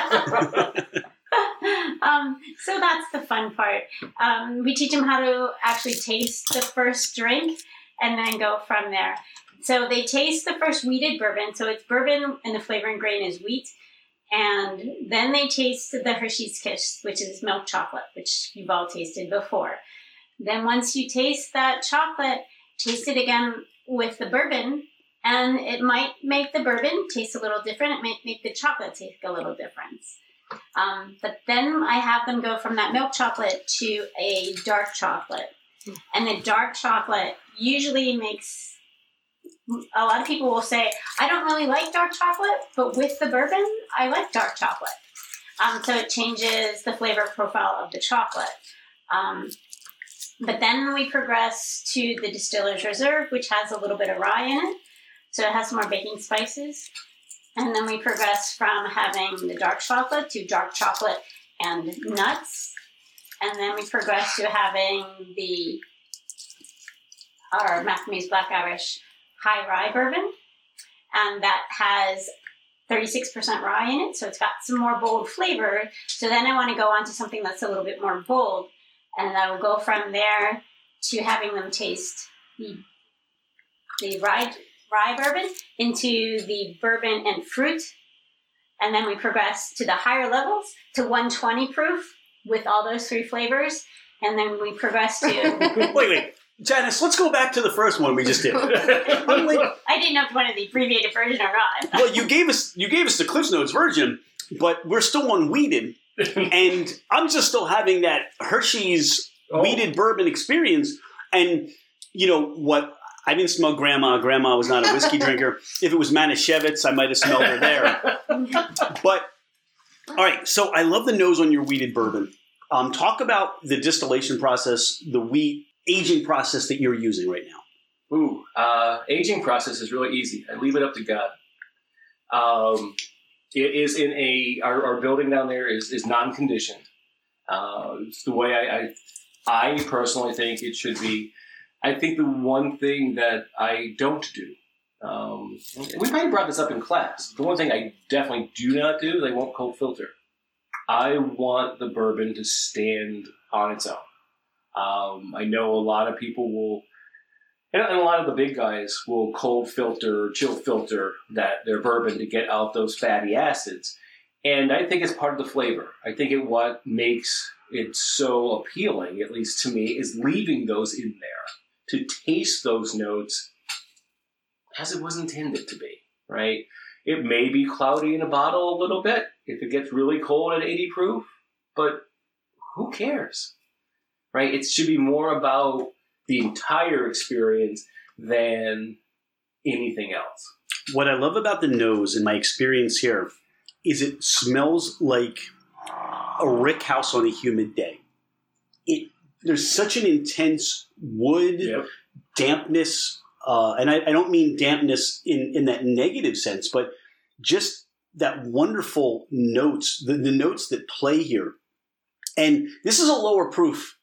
um, so that's the fun part. Um, we teach them how to actually taste the first drink and then go from there. So they taste the first wheated bourbon. So it's bourbon and the flavoring grain is wheat. And then they taste the Hershey's Kiss, which is milk chocolate, which you've all tasted before. Then once you taste that chocolate, taste it again with the bourbon, and it might make the bourbon taste a little different. It might make the chocolate taste a little different. Um, but then I have them go from that milk chocolate to a dark chocolate. And the dark chocolate usually makes a lot of people will say, I don't really like dark chocolate, but with the bourbon, I like dark chocolate. Um, so it changes the flavor profile of the chocolate. Um, but then we progress to the Distiller's Reserve, which has a little bit of rye in it. So it has some more baking spices. And then we progress from having the dark chocolate to dark chocolate and nuts. And then we progress to having the our Macamee's Black Irish high rye bourbon. And that has 36% rye in it, so it's got some more bold flavor. So then I want to go on to something that's a little bit more bold. And I will go from there to having them taste the, the rye, rye bourbon into the bourbon and fruit. And then we progress to the higher levels to 120 proof with all those three flavors. And then we progress to.
wait, wait. Janice, let's go back to the first one we just did. I'm
I didn't know if you wanted the abbreviated version or not.
well, you gave us you gave us the Cliff's Notes version, but we're still on wheated, and I'm just still having that Hershey's
Oh.
wheated bourbon experience. And you know what? I didn't smell Grandma. Grandma was not a whiskey drinker. If it was Manischewitz, I might have smelled her there. But all right, so I love the nose on your wheated bourbon. Um, talk about the distillation process, the wheat aging process that you're using right now.
Ooh, uh, aging process is really easy. I leave it up to God. Um, it is in a our, our building down there is, is non-conditioned. Uh, it's the way I, I I personally think it should be. I think the one thing that I don't do, um, we probably brought this up in class. The one thing I definitely do not do is I won't cold filter. I want the bourbon to stand on its own. Um, I know a lot of people will and, a lot of the big guys will cold filter, chill filter that their bourbon to get out those fatty acids. And I think it's part of the flavor. I think it what makes it so appealing, at least to me, is leaving those in there to taste those notes as it was intended to be, right? It may be cloudy in a bottle a little bit if it gets really cold at 80 proof, but who cares? Right? It should be more about the entire experience than anything else.
What I love about the nose in my experience here is it smells like a rick house on a humid day. It there's such an intense wood dampness, uh, and I, I don't mean dampness in, in that negative sense, but just that wonderful notes, the, the notes that play here. And this is a lower proof.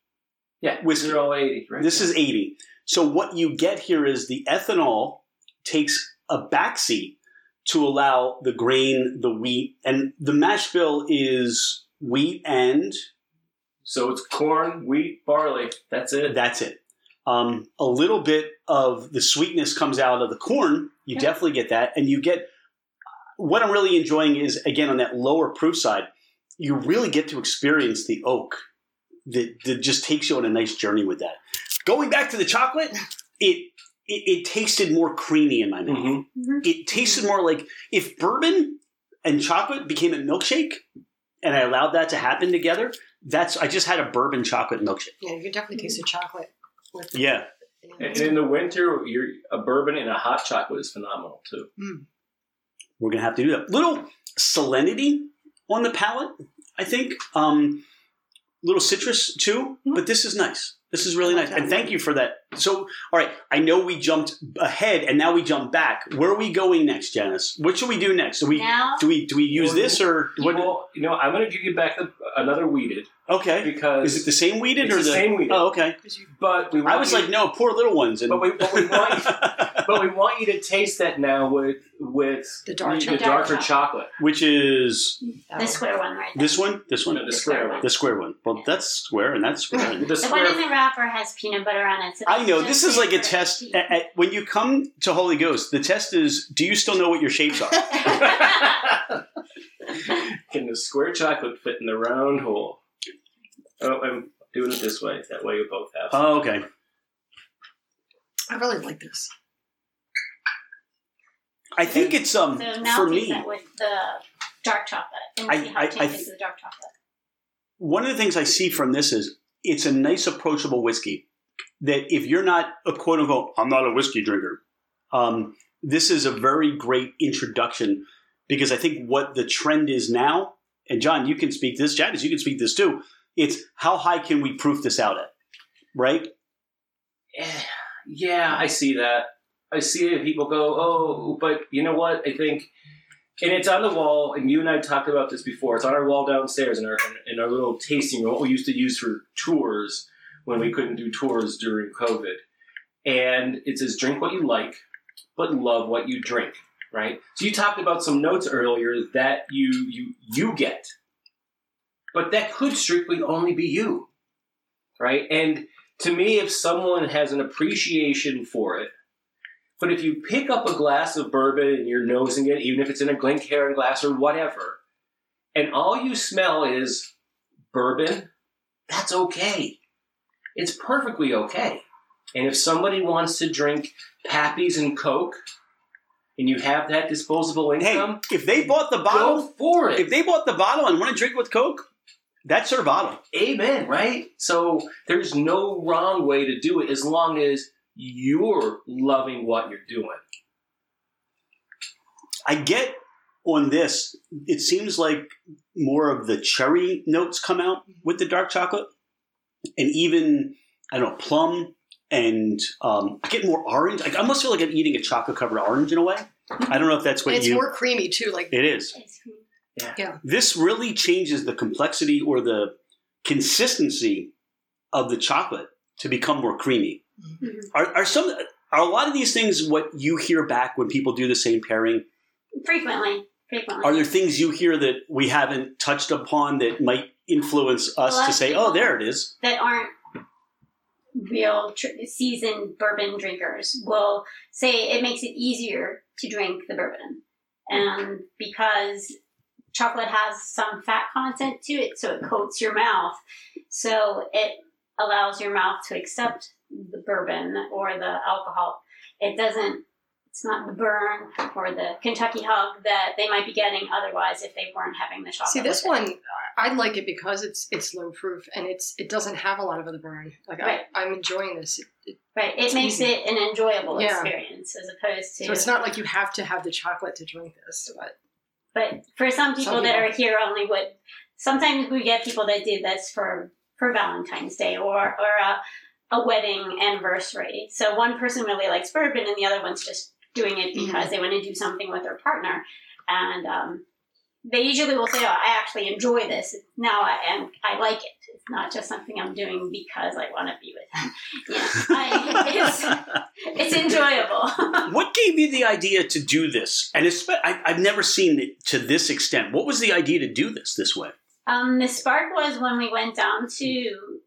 Yeah,
Whiskey.
zero eighty, right?
This is 80. So what you get here is the ethanol takes a backseat to allow the grain, the wheat, and the mash bill is wheat and
so it's corn, wheat, barley. That's it.
that's it. Um, a little bit of the sweetness comes out of the corn. You
Yeah.
definitely get that, and you get what I'm really enjoying is again on that lower proof side. You really get to experience the oak that, that just takes you on a nice journey with that. Going back to the chocolate, it it, it tasted more creamy in my mouth.
Mhm.
It tasted more like if bourbon and chocolate became a milkshake, and I allowed that to happen together. That's I just had a bourbon chocolate milkshake.
Yeah, you can definitely taste the chocolate. With
Yeah.
And in the winter, you're, a bourbon and a hot chocolate is phenomenal too.
We're gonna have to do that. Little salinity on the palate, I think. Um, little citrus too, but this is nice. This is really nice, and thank you for that. So, all right, I know we jumped ahead, and now we jump back. Where are we going next, Janice? What should we do next? Do we
Now?
do we do we use this or what?
Well, you know, I'm going to give you back the, another wheated
Okay,
because
is it the same wheated
It's
or
the
the
same wheated.
Oh, okay.
But we want
I was
you-
like, no, poor little ones. And
but we, but we want you, but we want you to taste that now with with
The dark
the
chocolate.
darker chocolate.
which is
The oh. square one right there.
this one, this one,
No, the square one.
the square one. Well, that's square, and that's square.
The
The one
square.
in the wrapper has peanut butter on it. So
I know this is like a test.
tea.
At, at- when you come to Holy Ghost, the test is: Do you still know what your shapes are?
Can the square chocolate fit in the round hole? Oh, I'm doing it this way. That way you both have.
oh, okay.
I really like this.
I think it's um
So now
for me.
it with the dark chocolate
I-
see how
I- I th-
the dark chocolate.
one of the things I see from this is it's a nice, approachable whiskey. That if you're not a quote unquote, I'm not a whiskey drinker, um, this is a very great introduction because I think what the trend is now, and John, you can speak this, Janice, you can speak this too. It's how high can we proof this out at, right?
Eh, Yeah, I see that. I see it. People go, oh, but you know what? I think, and it's on the wall. And you and I talked about this before. It's on our wall downstairs in our in our little tasting room. What we used to use for tours when we couldn't do tours during COVID. And it says, drink what you like, but love what you drink. Right. So you talked about some notes earlier that you you you get, but that could strictly only be you. Right. And to me, if someone has an appreciation for it, but if you pick up a glass of bourbon and you're nosing it, even if it's in a Glencairn glass or whatever, and all you smell is bourbon, that's okay. It's perfectly okay. And if somebody wants to drink Pappies and Coke, and you have that disposable income, Hey,
if they bought the
go
bottle,
for it.
if they bought the bottle and want to drink with Coke, that's their bottle.
Amen, right? So there's no wrong way to do it as long as you're loving what you're doing.
I get on this, it seems like more of the cherry notes come out with the dark chocolate, and even I don't know plum, and um, I get more orange. I almost feel like I'm eating a chocolate covered orange in a way. I don't know if that's what
And it's
you.
more creamy too. Like
it is.
It's-
This really changes the complexity or the consistency of the chocolate to become more creamy.
Mhm.
Are, are some are a lot of these things what you hear back when people do the same pairing?
Frequently, frequently.
Are there things you hear that we haven't touched upon that might influence us to say, "Oh, there it is"?
that aren't real tr- seasoned bourbon drinkers will say it makes it easier to drink the bourbon. And because chocolate has some fat content to it, so it coats your mouth, so it allows your mouth to accept the bourbon or the alcohol. It doesn't. It's not the burn or the Kentucky hug that they might be getting otherwise if they weren't having the chocolate.
see this
it.
one, I like it because it's it's low proof and it's it doesn't have a lot of other burn. Like
Right.
I, I'm enjoying this. It, it,
Right. It makes
easy.
it an enjoyable
Yeah.
experience as opposed to.
so it's not like you have to have the chocolate to drink this. But
but for some people
Some
that
people.
are here only would. Sometimes we get people that do this for for Valentine's Day or or a, a wedding anniversary. So one person really likes bourbon and the other one's just doing it because they want to do something with their partner, and um, they usually will say, "Oh, I actually enjoy this. Now I and I like it. It's not just something I'm doing because I want to be with him." Yeah, I, it's it's enjoyable.
what gave you the idea to do this? And it's, I, I've never seen it to this extent. What was the idea to do this this way?
um, the spark was when we went down to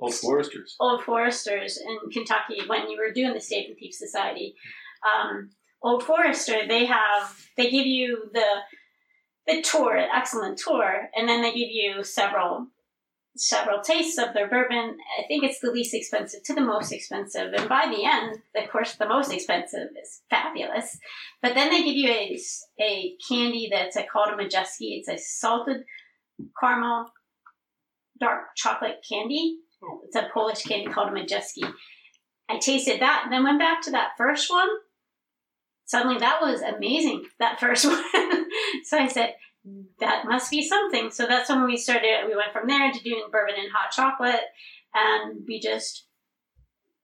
Old Foresters.
Old Foresters in Kentucky when you were doing the Stave and Thief Society. Um, Old Forester, they have they give you the the tour, excellent tour, and then they give you several several tastes of their bourbon. I think it's the least expensive to the most expensive, and by the end, of course, the most expensive is fabulous. But then they give you a a candy that's a, called a Majeski. It's a salted caramel dark chocolate candy. It's a Polish candy called a Majeski. I tasted that and then went back to that first one. Suddenly that was amazing, that first one. so I said, that must be something. So that's when we started. We went from there to doing bourbon and hot chocolate, and we just.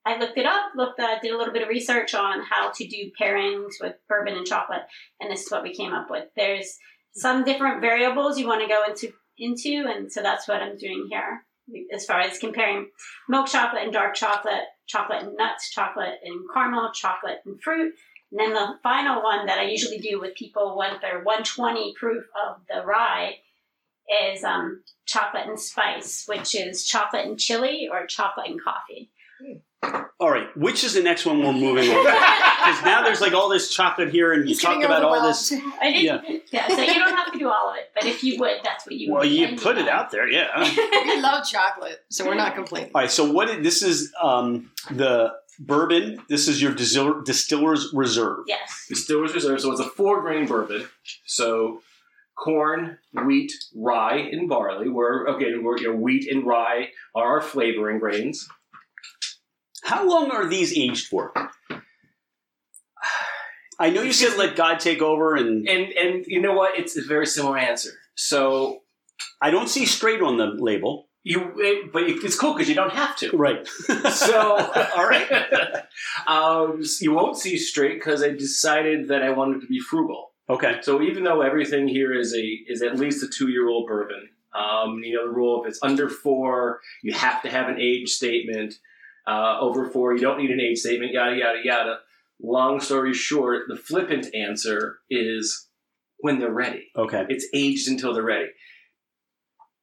I looked it up, looked, uh, did a little bit of research on how to do pairings with bourbon and chocolate, and this is what we came up with. There's some different variables you want to go into into, and so that's what I'm doing here as far as comparing milk chocolate and dark chocolate, chocolate and nuts, chocolate and caramel, chocolate and fruit. And then the final one that I usually do with people when they're 120 proof of the rye is um, chocolate and spice, which is chocolate and chili or chocolate and coffee.
All right, which is the next one we're moving on? Because now there's like all this chocolate here, and you
He's
talk about all this.
I didn't, yeah. so you don't have to do all of it, but if you would, that's what you want.
Well,
would.
you put it out there, yeah.
we love chocolate, so we're not complaining.
All right, so what? Is, this is um, the bourbon. This is your distil- distiller's reserve.
Yes.
Distiller's Reserve. So it's a four grain bourbon. So corn, wheat, rye, and barley. We're again, we're, you know, wheat and rye are our flavoring grains.
How long are these aged for? I know you said let God take over, and
And and you know what? It's a very similar answer. So
I don't see straight on the label.
you, it, but it's cool because you don't have to.
Right.
So, all right. um, you won't see straight because I decided that I wanted to be frugal.
okay.
So even though everything here is a is at least a two year old bourbon, um, you know the rule if it's under four, you have to have an age statement. Uh, over four, you don't need an age statement. Yada yada yada. Long story short, the flippant answer is when they're ready.
Okay.
It's aged until they're ready.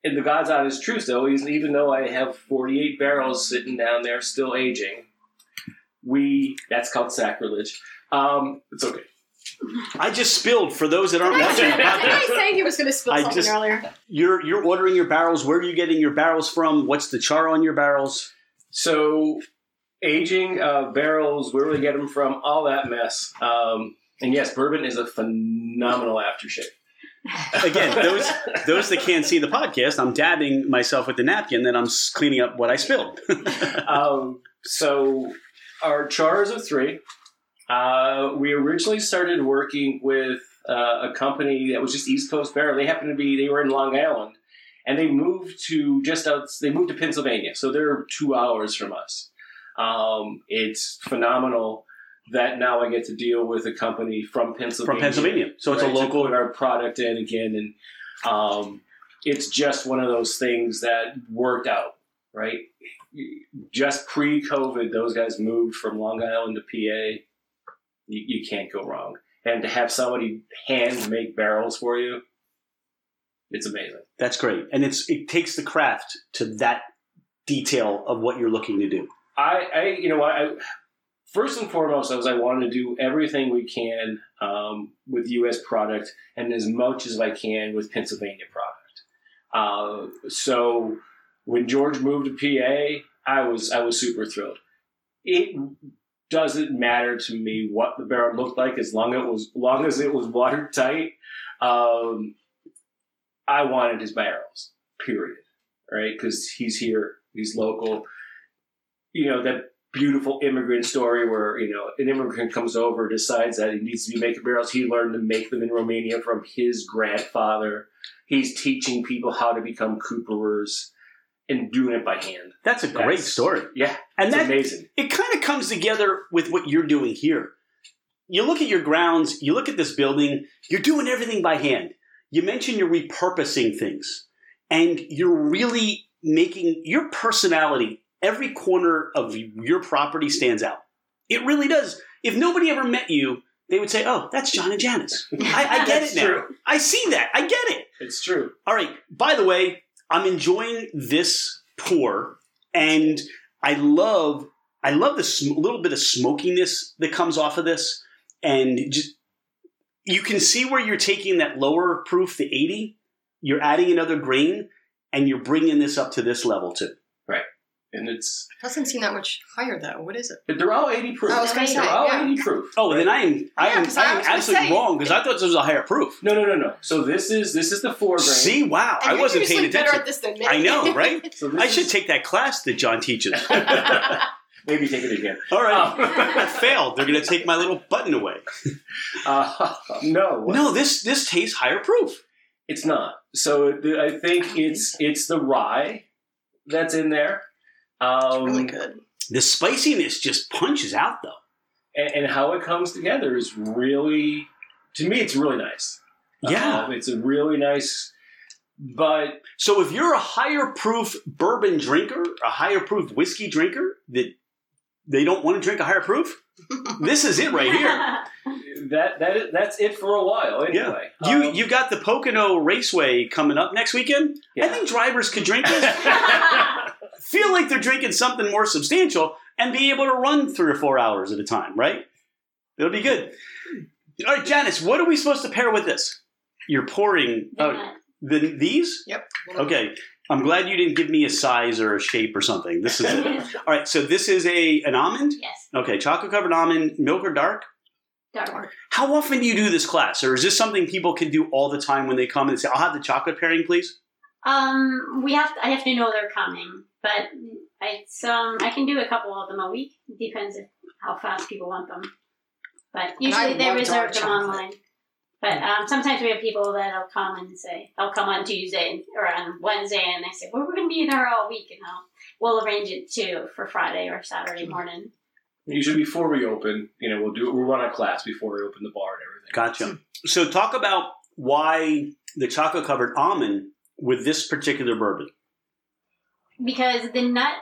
And the God's honest truth, though, is even though I have 48 barrels sitting down there still aging, we, that's called sacrilege. Um, it's okay.
I just spilled for those that aren't
Did
watching the
I
podcast.
say he was going to spill
I
something
just-
earlier?
You're you're ordering your barrels. Where are you getting your barrels from? What's the char on your barrels?
So, aging uh, barrels, where do we get them from? All that mess. Um, and yes, bourbon is a phenomenal aftershave.
Again, those those that can't see the podcast, I'm dabbing myself with the napkin that I'm cleaning up what I spilled.
um, so our chars of three. Uh, we originally started working with uh, a company that was just East Coast Barrel. They happened to be they were in Long Island, and they moved to just out. They moved to Pennsylvania, so they're two hours from us. Um, it's phenomenal that now I get to deal with a company from Pennsylvania.
From Pennsylvania, so it's a
right, to
local.
our product in again, and um, it's just one of those things that worked out right. Just pre-COVID, those guys moved from Long Island to PA. You, you can't go wrong, and to have somebody hand make barrels for you, it's amazing.
That's great, and it's it takes the craft to that detail of what you're looking to do.
I, I you know, I, first and foremost, I was I wanted to do everything we can um, with U.S. product and as much as I can with Pennsylvania product. Uh, so when George moved to PA, I was I was super thrilled. It doesn't matter to me what the barrel looked like as long as it was long as it was watertight. Um, I wanted his barrels, period. Right, because he's here, he's local you know that beautiful immigrant story where you know an immigrant comes over decides that he needs to be making barrels he learned to make them in romania from his grandfather he's teaching people how to become cooperers and doing it by hand
That's a great
That's-
story,
yeah
and
it's
that
amazing
it kind of comes together with what you're doing here. You look at your grounds, you look at this building, you're doing everything by hand. You mentioned you're repurposing things, and you're really making your personality, every corner of your property stands out. It really does. If nobody ever met you, they would say, Oh, that's John and Janice. I, I get it now.
true.
I see that. I get it.
it's true
All right. By the way, I'm enjoying this pour, and I love I love the sm- little bit of smokiness that comes off of this, and just you can see where you're taking that lower proof, the 80. You're adding another grain, and you're bringing this up to this level too. Right.
And it's it
Doesn't seem that much higher though. What is it?
but they're all 80 proof
I was gonna
they're
say,
all
yeah.
80 proof
Oh, then I am I
Yeah,
am
'cause I
I am absolutely
say-
wrong because I thought this was a higher proof.
no no no no so this is this is the four grain
See, wow,
And
I wasn't
usually
paying
better
attention.
at this than me.
I know, right?
so this
I should
is-
take that class that John teaches.
maybe take it again
All right.
Um,
I failed. They're going to take my little button away.
uh, no
No, this this tastes higher proof.
It's not. So the, I think it's it's the rye that's in there. Um,
really good.
The spiciness just punches out, though.
and, and how it comes together is really, to me, it's really nice.
Yeah.
Um, it's a really nice, but
So if you're a higher proof bourbon drinker, a higher proof whiskey drinker that they don't want to drink a higher proof, this is it right here.
that that is, that's it for a while anyway.
You
Um,
you got the Pocono Raceway coming up next weekend. I think drivers could drink this, feel like they're drinking something more substantial, and be able to run three or four hours at a time. Right? It'll be good. All right, Janice, what are we supposed to pair with this? You're pouring
The
oh, the, these.
Yep.
Okay, I'm glad you didn't give me a size or a shape or something. This is it. All right, so this is a an almond.
yes,
Okay, chocolate covered almond, milk or dark.
dark.
How often do you do this class, or is this something people can do all the time when they come and say, "I'll have the chocolate pairing, please"?
Um, we have. I have to know they're coming, but I um I can do a couple of them a week. Depends if, how fast people want them. But usually they
love
reserve
dark
them
chocolate.
online. But um, sometimes we have people that'll come and say they'll come on Tuesday or on Wednesday, and they say, "Well, we're going to be there all week," and I'll, we'll arrange it too for Friday or Saturday morning.
usually before we open, you know, we'll do we'll run a class before we open the bar and everything.
Gotcha. So talk about why the chocolate covered almond with this particular bourbon.
because the nut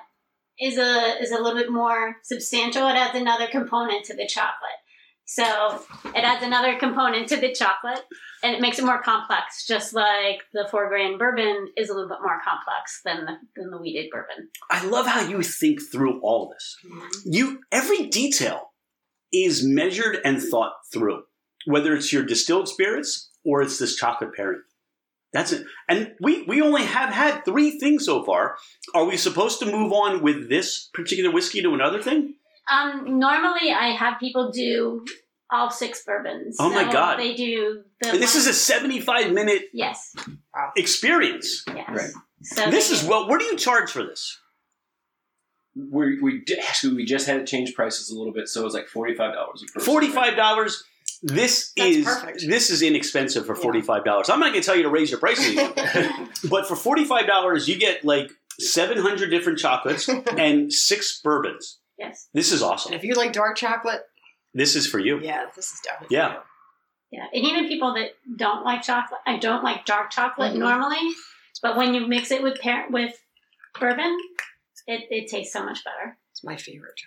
is a is a little bit more substantial. It adds another component to the chocolate. So it adds another component to the chocolate and it makes it more complex, just like the four grain bourbon is a little bit more complex than the, than the wheated bourbon.
I love how you think through all this. Mm-hmm. You every detail is measured and thought through, whether it's your distilled spirits or it's this chocolate pairing. That's it. And we we only have had three things so far. Are we supposed to move on with this particular whiskey to another thing?
Um, normally, I have people do all six bourbons.
Oh my
So
God.
They do the.
This is a 75 minute
yes,
experience.
yes.
Right.
So
This is
do-
well, what do you charge for this?
We we actually we just had to change prices a little bit, so it was like forty five dollars.
Forty-five dollars. This
That's
is
perfect.
this is inexpensive for forty-five dollars. I'm not going to tell you to raise your prices, but for forty-five dollars, you get like seven hundred different chocolates and six bourbons.
Yes.
This is
And
awesome.
if you like dark chocolate,
This is for you.
yeah, this is definitely
Yeah.
Yeah, and even people that don't like chocolate, I don't like dark chocolate
Mhm.
normally, but when you mix it with par- with bourbon, it, it tastes so much better.
It's my favorite.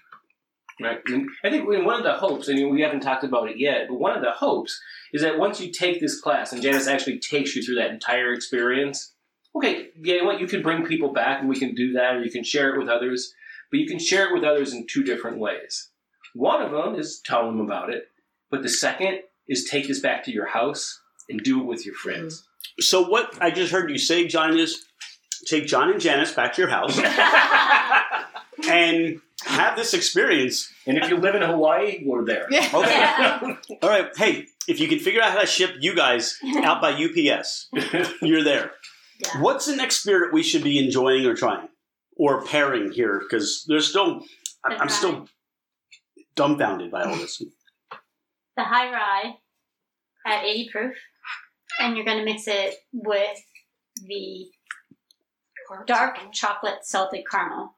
Right. And I think one of the hopes, and we haven't talked about it yet, but one of the hopes is that once you take this class and Janice actually takes you through that entire experience, okay, yeah, you know what, you can bring people back and we can do that, or you can share it with others, but you can share it with others in two different ways. One of them is tell them about it, but the second is take this back to your house and do it with your friends. Mm-hmm.
So what I just heard you say, John, is take John and Janice back to your house and have this experience.
and if you live in Hawaii, we're there.
Okay.
Yeah.
All right. Hey, if you can figure out how to ship you guys out by UPS, you're there.
Yeah.
What's the next spirit we should be enjoying or trying or pairing here? Because there's still, I'm, I'm still dumbfounded by all this.
the high rye at 80 proof, and you're going to mix it with the dark chocolate salted caramel.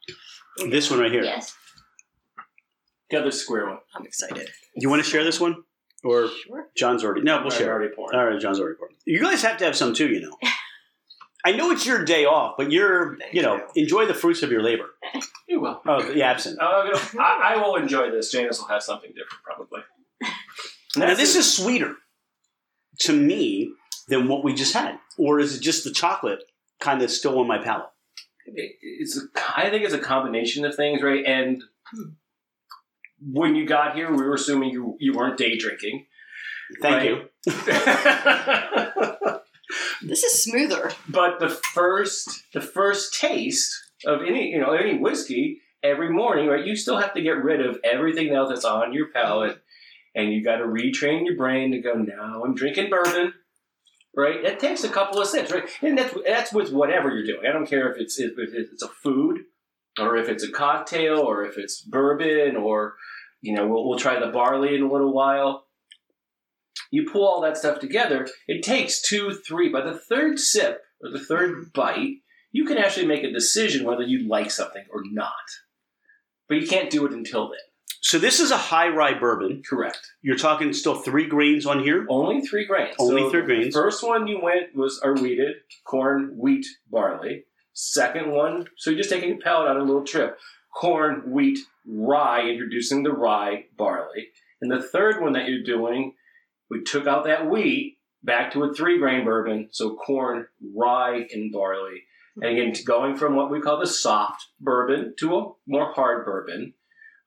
This one right here.
Yes.
The other square one.
I'm excited.
You want to share this one, or
Sure.
John's already? No, we'll
I've
share.
already poured.
All right, John's already poured. You guys have to have some too, you know. I know it's your day off, but you're,
Thank
you know,
you.
enjoy the fruits of your labor.
You will.
Oh, the absinthe.
Uh, you know, I, I will enjoy this. Janice will have something different, probably.
Now, this is sweeter to me than what we just had, or is it just the chocolate kind of still on my palate?
It- It's. A, I think it's a combination of things, right? And when you got here, we were assuming you you weren't day drinking.
Thank
Right.
you.
This is smoother.
but the first the first taste of any you know any whiskey every morning, right? You still have to get rid of everything else that's on your palate, and you got to retrain your brain to go. Now I'm drinking bourbon. Right, it takes a couple of sips, right, and that's that's with whatever you're doing. I don't care if it's if it's a food, or if it's a cocktail, or if it's bourbon, or you know we'll, we'll try the barley in a little while. You pull all that stuff together. It takes two, three. By the third sip or the third bite, you can actually make a decision whether you like something or not. But you can't do it until then.
So this is a high rye bourbon.
Correct.
You're talking still three grains on here.
Only three grains.
Only
So
three
the
grains.
First one you went was a wheated corn, wheat, barley. Second one, so you're just taking a palate on a little trip. Corn, wheat, rye, introducing the rye, barley. And the third one that you're doing, we took out that wheat back to a three grain bourbon. So corn, rye, and barley. And again, going from what we call the soft bourbon to a more hard bourbon.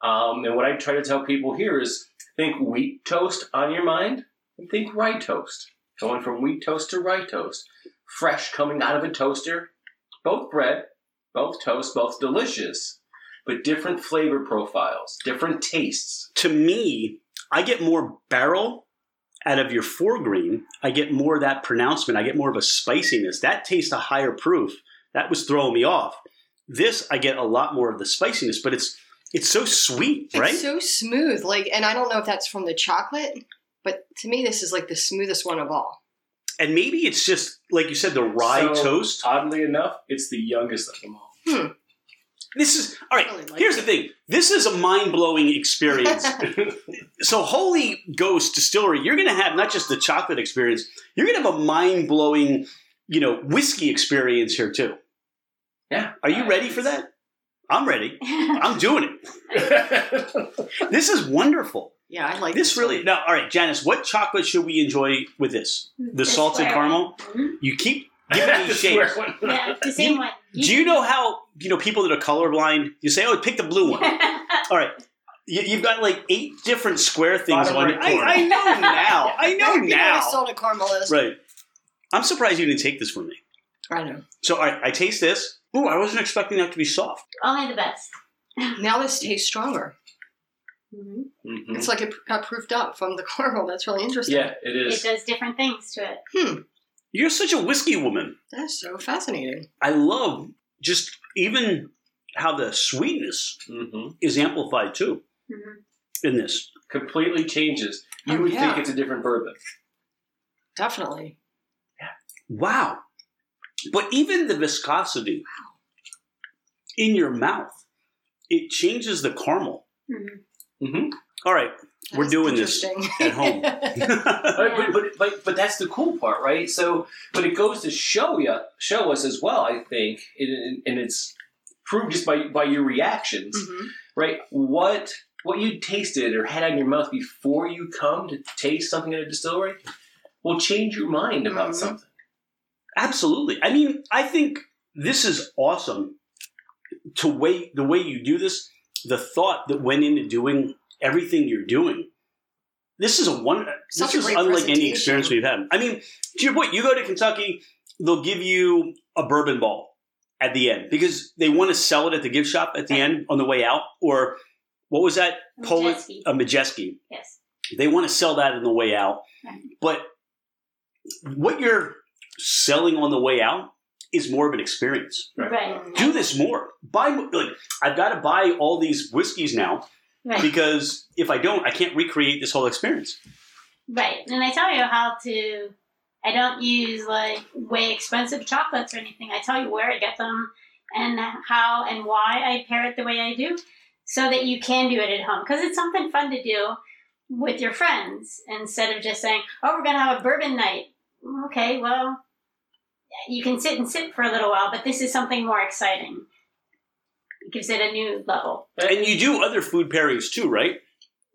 Um, and what I try to tell people here is think wheat toast on your mind and think rye toast. Going from wheat toast to rye toast. Fresh coming out of a toaster. Both bread, both toast, both delicious, but different flavor profiles, different tastes.
To me, I get more barrel out of your four grain. I get more of that pronouncement. I get more of a spiciness. That tastes a higher proof. That was throwing me off. This, I get a lot more of the spiciness, but it's it's so sweet, right?
It's so smooth. Like, and I don't know if that's from the chocolate, but to me, this is like the smoothest one of all.
and maybe it's just like you said, the rye
So,
toast.
Oddly enough, it's the youngest of them all. Hmm.
This is all right.
like
here's
it.
the thing. This is a mind blowing experience. so, Holy Ghost Distillery, you're going to have not just the chocolate experience. You're going to have a mind blowing, you know, whiskey experience here too.
Yeah.
Are you ready for that? I'm ready. I'm doing it. This is wonderful.
Yeah, I like
This really now. All right, Janice, what chocolate should we enjoy with this? The
The
salted
square
caramel.
Mhm.
You keep giving me
The
shapes.
Yeah, the same one.
Do you know how you know people that are colorblind? You say, "Oh, pick the blue one." All right. You, you've got like eight different square things
Bottom
on
right
it. I. I know now. I know
You know what a
now.
caramel.
Right. I'm surprised you didn't take this from me.
I know.
So, all right, I taste this. Ooh, I wasn't expecting that to be soft.
Only the best.
Now this tastes stronger.
Mhm.
Mhm.
It's like it got proofed up from the caramel. That's really interesting.
Yeah, it is.
it It
is.
does different things to it.
You're such a whiskey woman.
That's so fascinating.
I love just even how the sweetness
hmm
is amplified too
Mhm.
in this.
Completely changes. You
Oh,
would
yeah.
think it's a different bourbon.
Definitely. Yeah.
Wow. But even the viscosity in your mouth, it changes the caramel.
Mhm.
hmm
All right, we're doing this
interesting.
at home.
But, but, but, but, but that's the cool part, right? So, but it goes to show you, show us as well. I think, and, and it's proved just by by your reactions,
Mhm.
right? What what you tasted or had on your mouth before you come to taste something at a distillery will change your mind about
Mhm.
something.
Absolutely. I mean, I think this is awesome. To way the way you do this, the thought that went into doing everything you're doing. This is a one.
Such
this
a
is unlike any experience we've had. I mean, to your point, you go to Kentucky, they'll give you a bourbon ball at the end because they want to sell it at the gift shop at the end on the way out. Or what was that? Poland,
Majeski.
a Majeski.
Yes.
They want to sell that on the way out.
Right.
But what you're selling on the way out is more of an experience.
Right.
Right.
Do this more. Buy mo- like I've got to buy all these whiskeys now
Right.
because if I don't, I can't recreate this whole experience.
Right. And I tell you how to. I don't use like way expensive chocolates or anything. I tell you where I get them and how and why I pair it the way I do, so that you can do it at home because it's something fun to do with your friends instead of just saying, "Oh, we're gonna have a bourbon night." Okay, well, you can sit and sit for a little while, but this is something more exciting. It gives it a new level.
And you do other food pairings too, right?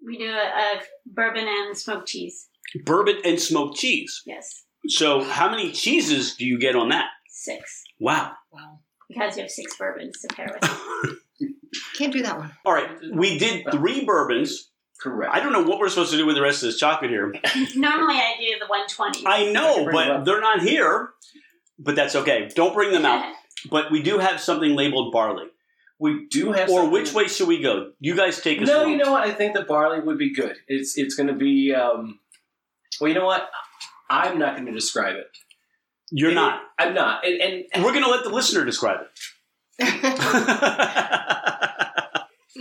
We do a, a bourbon and smoked cheese.
Bourbon and smoked cheese.
Yes,
So how many cheeses do you get on that?
six.
Wow.
Wow.
because you have six bourbons to pair with.
Can't do that one.
All right, we did three bourbons.
Correct.
I don't know what we're supposed to do with the rest of this chocolate here.
Normally, I do the 120.
I know,
Bring
but
up.
they're not here. But that's okay. Don't bring them out. But we do have something labeled barley.
We do have.
Or which way should we go? You guys take us.
No,
along.
you know what? I think the barley would be good. It's it's going to be. Um, well, you know what? I'm not going to describe it.
You're not.
I'm not. And, and,
And we're going to let the listener describe it.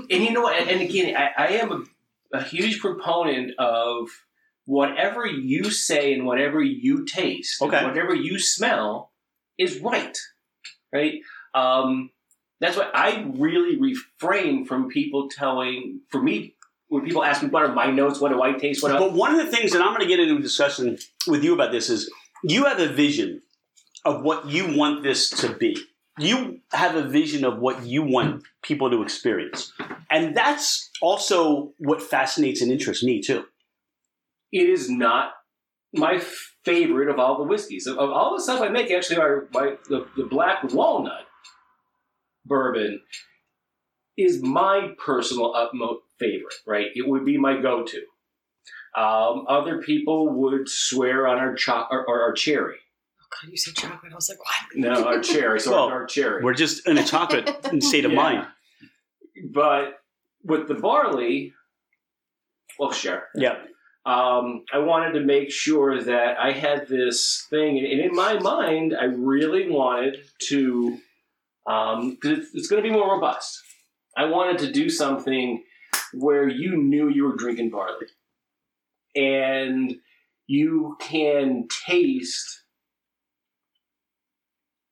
and you know what? And, again, I, I am a, a huge proponent of whatever you say and whatever you taste,
Okay.
whatever you smell is right, right? Um, that's why I really refrain from people telling. For me, when people ask me what are my notes, what do I taste, what do I,
But one of the things that I'm going to get into a discussion with you about this is you have a vision of what you want this to be. You have a vision of what you want people to experience. And that's also what fascinates and interests me too.
it is not my favorite of all the whiskeys. Of, of all the stuff I make, actually, our, my, the, the black walnut bourbon is my personal utmost favorite, right? It would be my go to. Um, other people would swear on our, cho- or, or our cherry.
Oh God, you said chocolate. I was like, what?
No, our cherry. So
Well,
our cherry.
We're just in a chocolate state of
Yeah.
mind.
But with the barley, well, sure.
Yeah.
um, I wanted to make sure that I had this thing, and in my mind, I really wanted to, because it's, it's going to be more robust. I wanted to do something where you knew you were drinking barley, and you can taste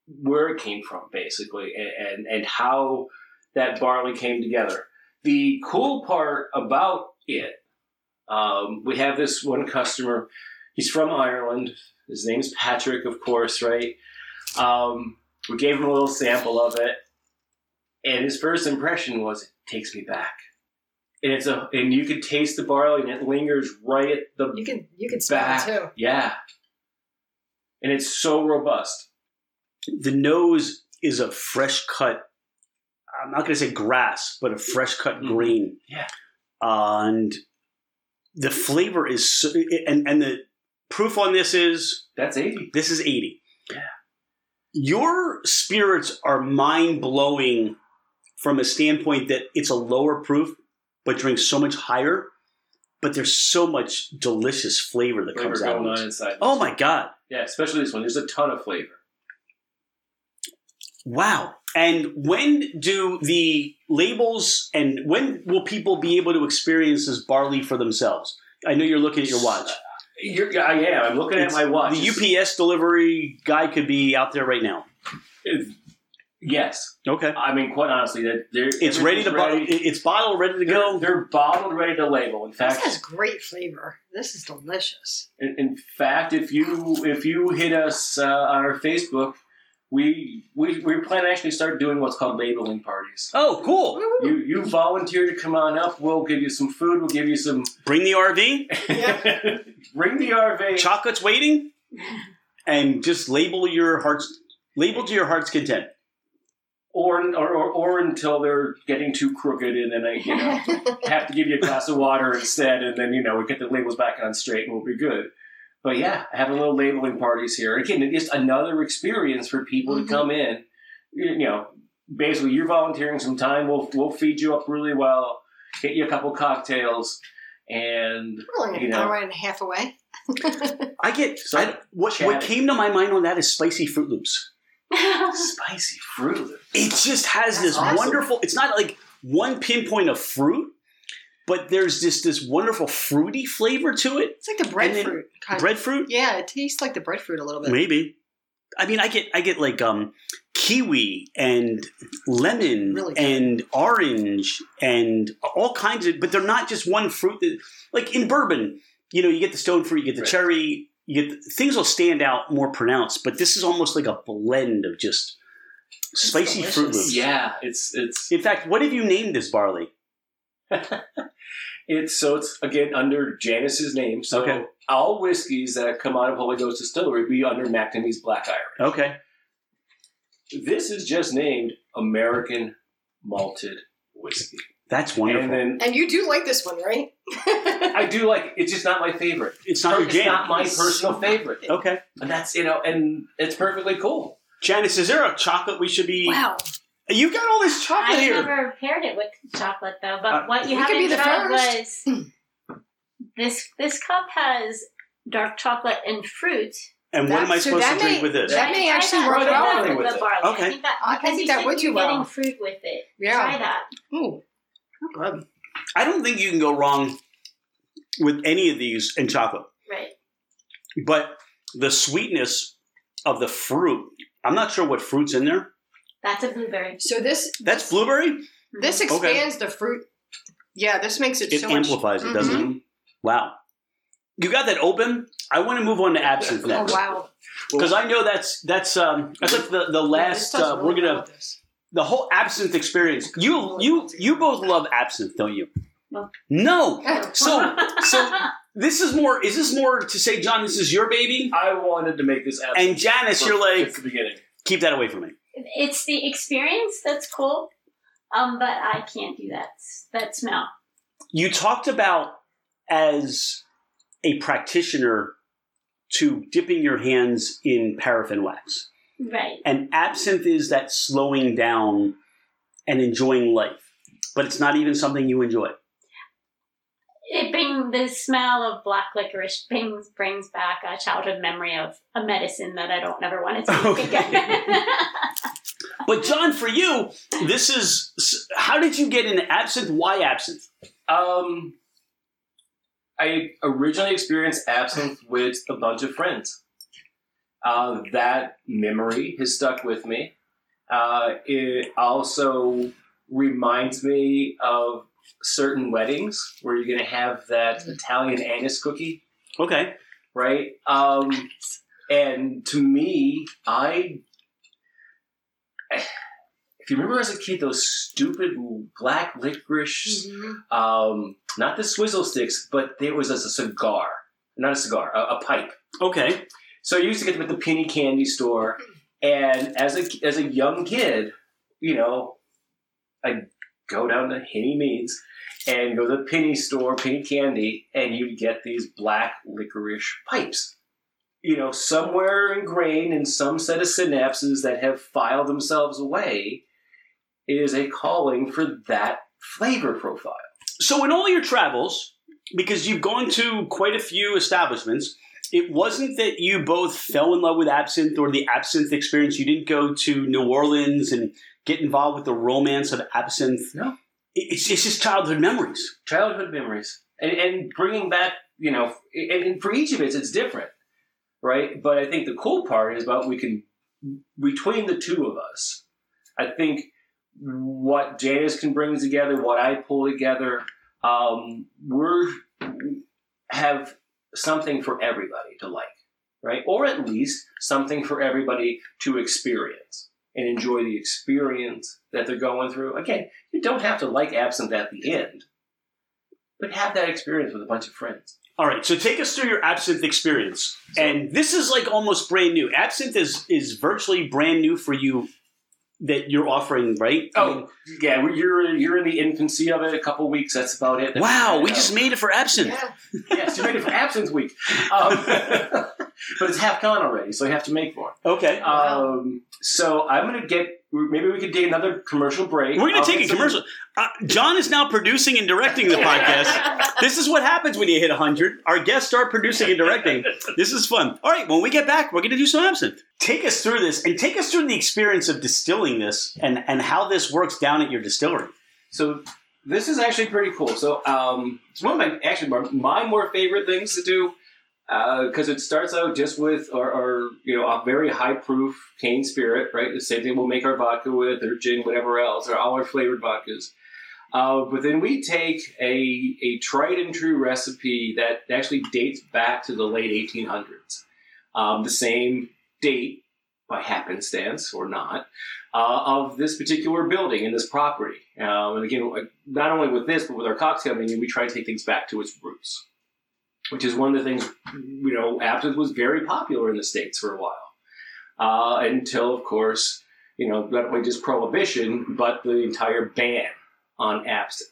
where it came from, basically, and and, and how that barley came together. The cool part about it um, we have this one customer. He's from Ireland. His name's Patrick, of course, right? Um, we gave him a little sample of it, and his first impression was, "It takes me back." And it's a, and you can taste the barley, and it lingers right at the
You can you can smell
back.
it too.
Yeah, and it's so robust.
The nose is a fresh cut, I'm not going to say grass, but a fresh cut
Mhm.
grain.
Yeah.
and the flavor is, so, and, and the proof on this is
That's eighty.
This is 80. Your spirits are mind blowing from a standpoint that it's a lower proof, but drinks so much higher. But there's so much delicious flavor that
Flavor
comes out
on inside.
Oh my God.
Yeah, especially this one. There's a ton of flavor.
Wow. And when do the labels and when will people be able to experience this barley for themselves? I know you're looking at your watch.
You're, I am. I'm looking
It's-
at my watch.
The UPS delivery guy could be out there right now.
It's- yes.
Okay.
I mean, quite honestly, that
It's ready to bottle. It's bottled, ready to
They're,
go.
they're bottled, ready to label. In
This
fact,
has great flavor. This is delicious.
in, in fact, if you if you hit us uh, on our Facebook, we we we plan to actually start doing what's called labeling parties.
Oh, cool.
You you volunteer to come on up. We'll give you some food. We'll give you some.
Bring the RV. Yeah.
Bring the RV.
Chocolate's waiting, and just label your heart's label to your heart's content.
or, or, or, or until they're getting too crooked and then I, you know, have to give you a glass of water instead, and then, you know, we get the labels back on straight and we'll be good. But yeah, having little labeling parties here. Again, it's just another experience for people
Mhm.
to come in. You, you know, basically, you're volunteering some time. We'll, we'll feed you up really well, get you a couple cocktails, and
We're only
You
an
know.
hour and a half away.
I get
So,
I, what what came to my mind on that is spicy Froot Loops.
spicy fruit. Loops.
It just has
That's
this
awesome.
wonderful. It's not like one pinpoint of fruit, but there's this this wonderful fruity flavor to it.
It's like the breadfruit kind of.
Breadfruit,
Yeah, it tastes like the breadfruit a little bit.
maybe. I mean, I get I get like um, kiwi and lemon
Really
and orange and all kinds of, but they're not just one fruit. That, like in bourbon, you know, you get the stone fruit, you get the
Right.
cherry, you get the, things will stand out more pronounced. But this is almost like a blend of just spicy
delicious.
fruit loops.
Yeah, it's it's
In fact, what have you named this barley?
It's so it's again under Janice's name. So
Okay.
all whiskeys that come out of Holy Ghost Distillery be under McNamee's Black Irish.
Okay.
This is just named American Malted Whiskey.
That's wonderful.
And then
And you do like this one, right?
I do like it. It's just not my favorite.
it's not your
it's
jam.
not my personal favorite.
okay.
And that's you know, and it's perfectly cool.
Janice, is there a chocolate we should be?
wow.
You got all this chocolate
I
here.
never paired it with chocolate though. But
Uh,
what you
we could be
haven't
the
tried
first.
was this. This cup has dark chocolate and fruit.
and what am I supposed
that
to drink with this?
that may
try
actually work
Try
well
that
with
the
it.
barley.
Okay.
I think that,
I
because
think
you
that would
you're
do well.
Getting fruit with it.
Yeah.
Try that.
Ooh. Good.
I don't think you can go wrong with any of these in chocolate.
Right.
But the sweetness of the fruit, I'm not sure what fruit's in there.
That's a blueberry.
So this
That's blueberry?
this
Okay.
expands the fruit. Yeah, this makes it,
It
so much.
amplifies it, doesn't it? Wow. You got that open? I want to move on to absinthe
Oh
next.
wow!
Because I know that's that's um that's like the, the
Yeah, this
last
does
uh,
really
we're gonna
with this.
the whole absinthe experience. You you you both love absinthe, don't you?
No.
No. So so this is more is this more to say, John, this is your baby?
I wanted to make this absinthe.
And Janice, you're like,
at the beginning.
keep that away from me.
It's the experience that's cool, um, but I can't do that. That smell.
You talked about as a practitioner to dipping your hands in paraffin wax.
Right.
And absinthe is that slowing down and enjoying life. But it's not even something you enjoy.
It brings the smell of black licorice brings brings back a childhood memory of a medicine that I don't never want to take
Okay.
again.
But John, for you, this is how did you get into absinthe? Why absinthe?
Um, I originally experienced absinthe with a bunch of friends. Uh, that memory has stuck with me. Uh, it also reminds me of certain weddings where you're going to have that Italian anise cookie,
Okay.
right? Um, and to me, I. If you remember as a kid, those stupid black licorice
Mhm.
um, not the swizzle sticks, but there was a, cigar, not a cigar, a, a pipe.
Okay.
So I used to get them at the penny candy store, and as a as a young kid, you know, I'd go down to Henny Meads and go to the penny store, penny candy, and you'd get these black licorice pipes. You know, somewhere ingrained in some set of synapses that have filed themselves away is a calling for that flavor profile.
So in all your travels, because you've gone to quite a few establishments, it wasn't that you both fell in love with absinthe or the absinthe experience. You didn't go to New Orleans and get involved with the romance of absinthe.
No.
It's, it's just childhood memories.
childhood memories and, and bringing back you know and, and for each of us it's different right? But i think the cool part is about we can between the two of us i think what janice can bring together what i pull together um, we're have something for everybody to like right? Or at least something for everybody to experience and enjoy the experience that they're going through. Again you don't have to like absinthe at the end but have that experience with a bunch of friends.
All right, so take us through your absinthe experience. and this is like almost brand new. Absinthe is is virtually brand new for you that you're offering, right? I mean,
yeah, you're you're in the infancy of it. A couple weeks, that's about it.
wow, we
Uh,
just made it for absinthe.
Yeah.
yes, you made it for Absinthe Week, um, but it's half gone already, so you have to make more.
Okay.
Um, so I'm gonna get. Maybe we could take another commercial break.
We're going to take a commercial. Uh, John is now producing and directing the podcast. This is what happens when you hit 100. Our guests start producing and directing. This is fun. All right, when we get back, we're going to do some absinthe. Take us through this and take us through the experience of distilling this and, and how this works down at your distillery.
So this is actually pretty cool. So um, it's one of my actually my, my more favorite things to do because it starts out just with our, our you know a very high proof cane spirit, right? The same thing we'll make our vodka with, or gin, whatever else, or all our flavored vodkas. Uh, but then we take a a tried and true recipe that actually dates back to the late 1800s. Um, the same date by happenstance or not uh, of this particular building and this property. Um, and again, not only with this, but with our cocktail menu, we try to take things back to its roots, which is one of the things, you know, absinthe was very popular in the States for a while. Uh, until, of course, you know, not only just prohibition, but the entire ban on absinthe.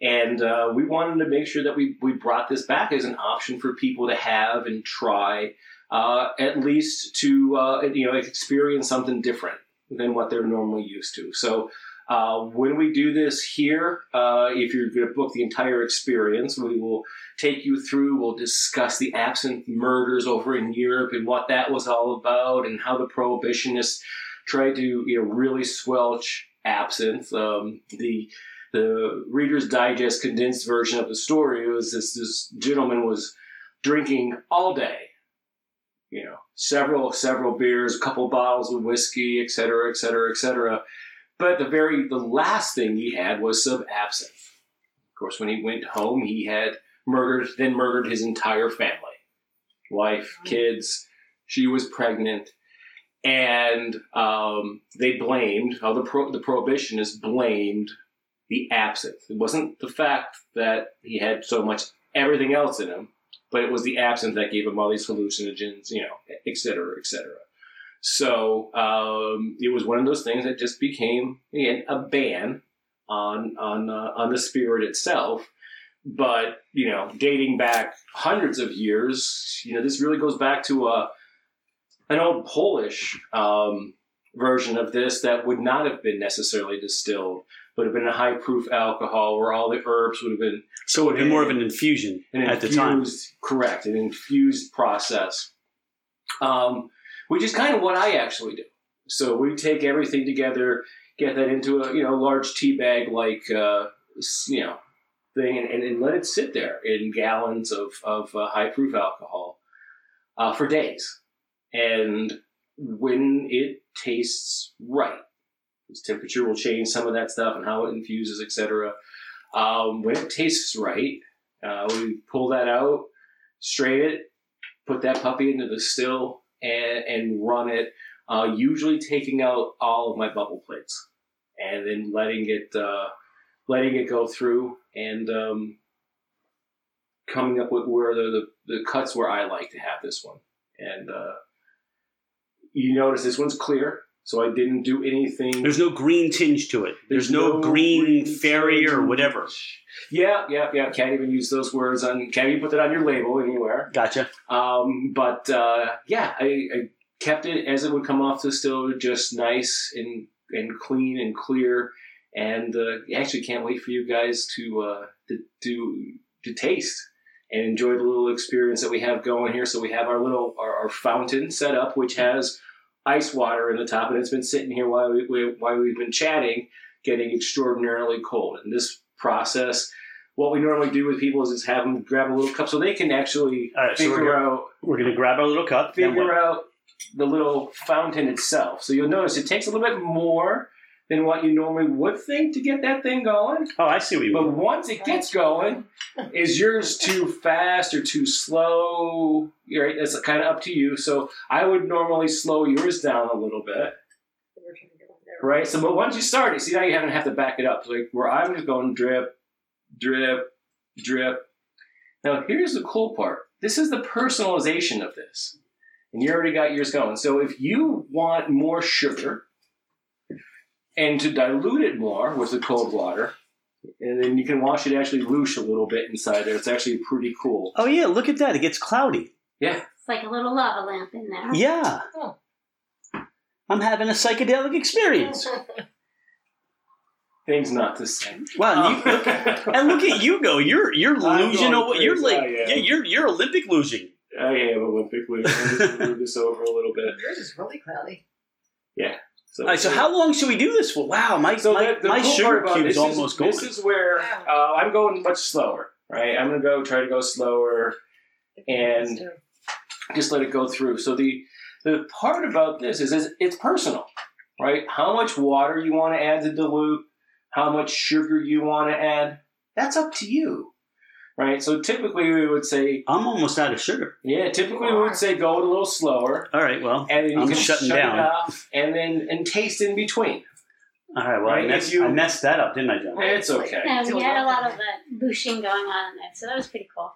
And uh, we wanted to make sure that we, we brought this back as an option for people to have and try, uh, at least to, uh, you know, experience something different than what they're normally used to. So uh, when we do this here, uh, if you're going to book the entire experience, we will take you through. We'll discuss the absinthe murders over in Europe and what that was all about, and how the prohibitionists tried to, you know, really squelch absinthe. Um, the the Reader's Digest condensed version of the story was this this gentleman was drinking all day, you know, several several beers, a couple bottles of whiskey, et cetera, et cetera, et cetera. But the very the last thing he had was some absinthe. Of course, when he went home, he had murdered, then murdered his entire family, wife, kids. She was pregnant, and um, they blamed. Oh, the pro, the prohibitionists blamed the absinthe. It wasn't the fact that he had so much everything else in him, but it was the absinthe that gave him all these hallucinogens, you know, et cetera, et cetera. So um, it was one of those things that just became again a ban on on uh, on the spirit itself. But you know, dating back hundreds of years, you know, this really goes back to a an old Polish um, version of this that would not have been necessarily distilled, but have been a high proof alcohol where all the herbs would have been
So it would be more of an infusion
an
at the
infused,
time.
correct, an infused process, um, which is kind of what I actually do. So we take everything together, get that into a you know large tea bag like uh, you know thing, and, and, let it sit there in gallons of of uh, high proof alcohol uh, for days, and when it tastes right, its temperature will change some of that stuff and how it infuses, etc. Um, when it tastes right, uh, we pull that out, strain it, put that puppy into the still, and, and run it. Uh, usually taking out all of my bubble plates, and then letting it uh, letting it go through and um, coming up with where the, the the cuts where I like to have this one. And uh, you notice this one's clear, so I didn't do anything.
There's no green tinge to it. There's,
There's
no,
no
green,
green
fairy or whatever.
Yeah, yeah, yeah. Can't even use those words on. Can't even put that on your label anywhere.
Gotcha.
Um, but uh, yeah, I, I kept it as it would come off the still, just nice and and clean and clear. And uh, actually, can't wait for you guys to uh, to do to taste and enjoy the little experience that we have going here. So we have our little our, our fountain set up, which has ice water in the top, and it's been sitting here while we, we while we've been chatting, getting extraordinarily cold. And this process. What we normally do with people is just have them grab a little cup so they can actually
All right, so
figure
we're
out
We're gonna grab our little cup.
figure out the little fountain itself. So you'll notice it takes a little bit more than what you normally would think to get that thing going.
Oh, I see what you
But
mean.
But once it gets going, is yours too fast or too slow? Right, that's kind of up to you. So I would normally slow yours down a little bit. Right. So, but once you start it, see now you haven't have to back it up. Like where I'm just going drip, drip, drip. Now here's the cool part. This is the personalization of this, and you already got yours going. So if you want more sugar, and to dilute it more with the cold water, and then you can watch it actually louche a little bit inside there. It's actually pretty cool.
Oh yeah, look at that. It gets cloudy.
Yeah.
It's like a little lava lamp in there.
Yeah.
Oh.
I'm having a psychedelic experience.
Things not the same.
Wow, you, look, and look at you go. You're you're
I'm
losing.
going
Over, you're like oh,
I am.
yeah, you're you're Olympic losing.
I am Olympic weight. I'm just move this over a little bit.
Yours is really cloudy.
So,
All right, so how long should we do this for? Wow, my
So
my,
the, the
my
cool
sugar cube
this
is almost going.
This is where uh, I'm going much slower. Right, I'm gonna go try to go slower, And- just let it go through. So the the part about this is, is it's personal, right? How much water you want to add to dilute, how much sugar you want to add, that's up to you, right? So typically we would say,
I'm almost out of sugar.
yeah, typically we would say go a little slower,
All right, well,
and then you
I'm
can
shutting
shut
down.
it off, and then and taste in between.
all right, well,
Right,
I, messed,
you-
I messed that up, didn't I, John?
It's okay.
Yeah, we had a lot of that booshing going on in there, so that was pretty cool.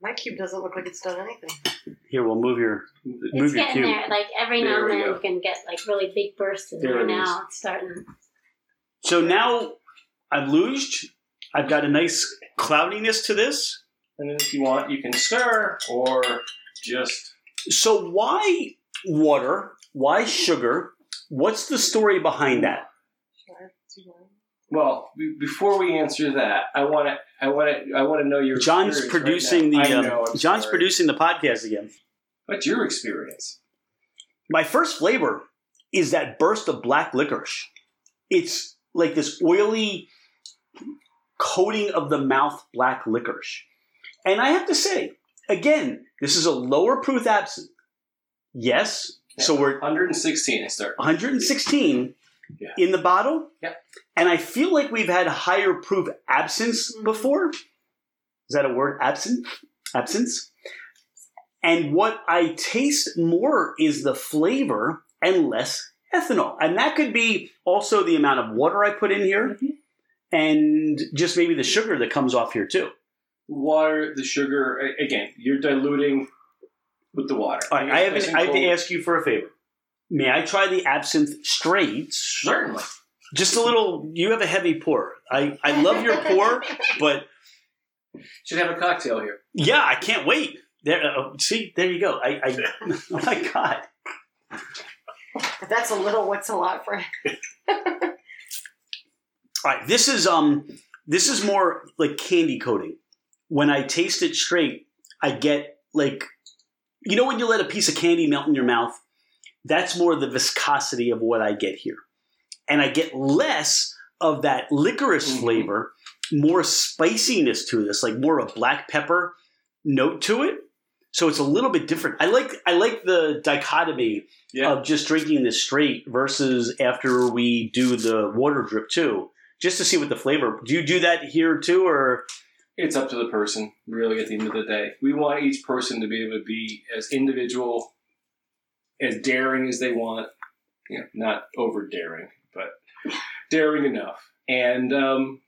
My cube doesn't look like it's done anything.
Here, we'll move your
It's
move your
getting
cube.
there. Like every
There
now and
we
then,
go.
you can get like really big bursts in
There
there.
it
Now it's starting.
So now I've louched. I've got a nice cloudiness to this.
And then if you want, you can stir or just
So why water? Why sugar? What's the story behind that?
Well, be- before we answer that, I want to, I want to, I want to know your.
John's
experience right
producing
now.
the.
I
um,
know,
John's
sorry.
producing the podcast again.
What's your experience?
My first flavor is that burst of black licorice. It's like this oily coating of the mouth black licorice. And I have to say, again, this is a lower proof absinthe. Yes. So we're
116 I start.
116
Yeah.
in the bottle.
Yep.
And I feel like we've had higher proof absinthe
Mhm.
before. Is that a word? Absinthe? Absinthe? And what I taste more is the flavor and less ethanol. And that could be also the amount of water I put in here and just maybe the sugar that comes off here too.
Water, the sugar. Again, you're diluting with the water.
All right, I have,
Nice
I have to ask you for a favor. May I try the absinthe straight?
Certainly.
Just a little. You have a heavy pour. I, I love your pour, but
Should have a cocktail here.
yeah, I can't wait. There, uh, see, there you go. I, I oh my god.
That's a little, what's a lot for
All right, this is um, this is more like candy coating. When I taste it straight, I get like, you know, when you let a piece of candy melt in your mouth. That's more the viscosity of what I get here, and I get less of that licorice
Mhm.
flavor, more spiciness to this, like more of a black pepper note to it. So it's a little bit different. I like I like the dichotomy
Yeah.
of just drinking this straight versus after we do the water drip too, just to see what the flavor. Do you do that here too, or
It's up to the person, really, at the end of the day. We want each person to be able to be as individual, as daring as they want. You know, not over daring, but daring enough. And um,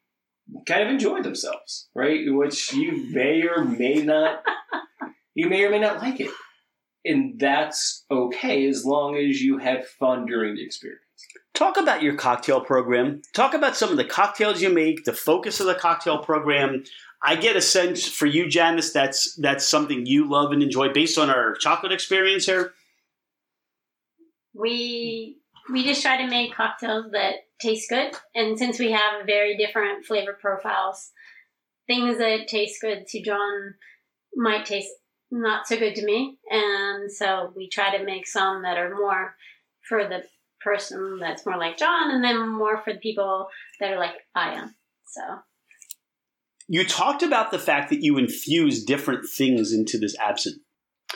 kind of enjoy themselves, right? Which you may or may not, you may or may not like it. And that's okay as long as you have fun during the experience.
Talk about your cocktail program? Talk about some of the cocktails you make, the focus of the cocktail program. I get a sense for you, Janice, that's that's something you love and enjoy based on our chocolate experience here.
we we just try to make cocktails that taste good and since we have very different flavor profiles things that taste good to john might taste not so good to me and so we try to make some that are more for the person that's more like john and then more for the people that are like i am so
You talked about the fact that you infuse different things into this absinthe.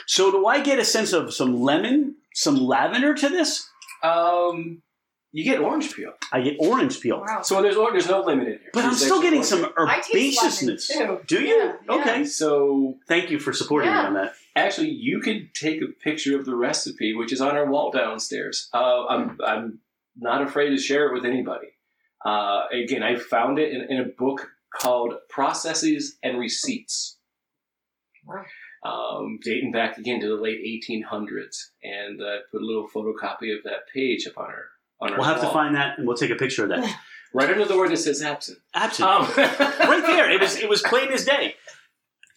So do I get a sense of some lemon, some lavender to this?
Um, you get orange peel.
I get orange peel.
Wow.
So there's there's no limit in here.
But I'm still getting some herbaceousness. Do you?
Yeah, yeah.
Okay.
So
Thank you for supporting me on that.
actually, you could take a picture of the recipe, which is on our wall downstairs. Uh, I'm I'm not afraid to share it with anybody. Uh, again, I found it in, in a book called Processes and Receipts,
Wow.
um, dating back again to the late 1800s, and uh, put a little photocopy of that page up on our on our.
We'll have to find that and we'll take a picture of that.
right under the word that says absent.
Absinthe.
Um,
right there. It was it was plain as day.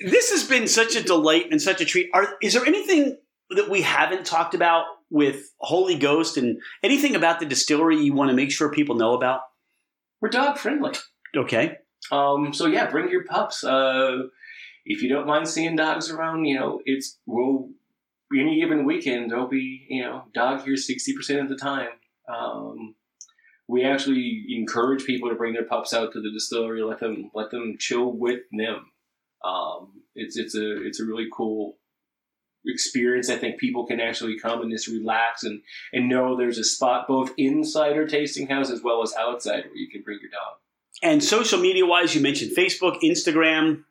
This has been such a delight and such a treat. Are is there anything that we haven't talked about with Holy Ghost and anything about the distillery you want to make sure people know about?
We're dog friendly.
Okay.
Um, so yeah, bring your pups. Uh, if you don't mind seeing dogs around, you know, it's we'll any given weekend there'll be you know dog here sixty percent of the time. Um, we actually encourage people to bring their pups out to the distillery, let them let them chill with them. Um, it's it's a it's a really cool experience. I think people can actually come and just relax and and know there's a spot both inside our tasting house as well as outside where you can bring your dog.
And social media wise, you mentioned Facebook, Instagram.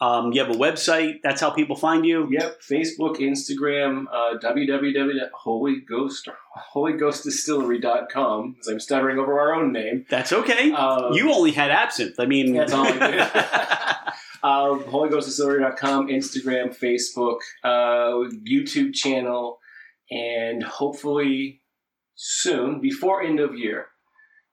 Um, you have a website. That's how people find you.
Yep, Facebook, Instagram, uh, www.holyghost, holyghostdistillery.com, as I'm stuttering over our own name.
That's okay.
Uh,
you only had absinthe. I mean,
That's all I did. uh, holyghostdistillery.com, Instagram, Facebook, uh, YouTube channel, and hopefully soon, before end of year,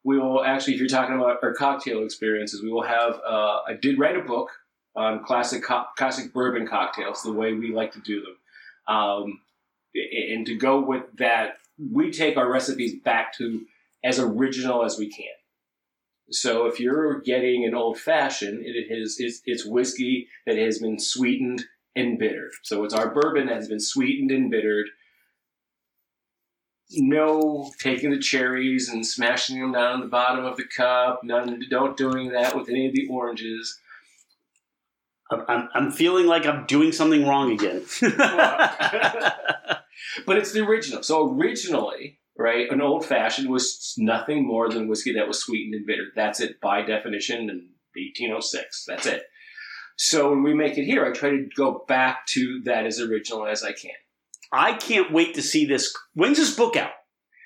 we will actually, if you're talking about our cocktail experiences, we will have, uh, I did write a book on classic co- classic bourbon cocktails, the way we like to do them. Um, and to go with that, we take our recipes back to as original as we can. So if you're getting an old fashioned, it is it's, it's whiskey that has been sweetened and bittered. So it's our bourbon that has been sweetened and bittered. no taking the cherries and smashing them down the bottom of the cup. None, don't doing that with any of the oranges.
I'm, I'm, feeling like I'm doing something wrong again.
but it's the original. So originally, right, an old fashioned was nothing more than whiskey that was sweetened and bitter. That's it by definition in 1806. That's it. So when we make it here, I try to go back to that as original as I can.
I can't wait to see this. When's this book out?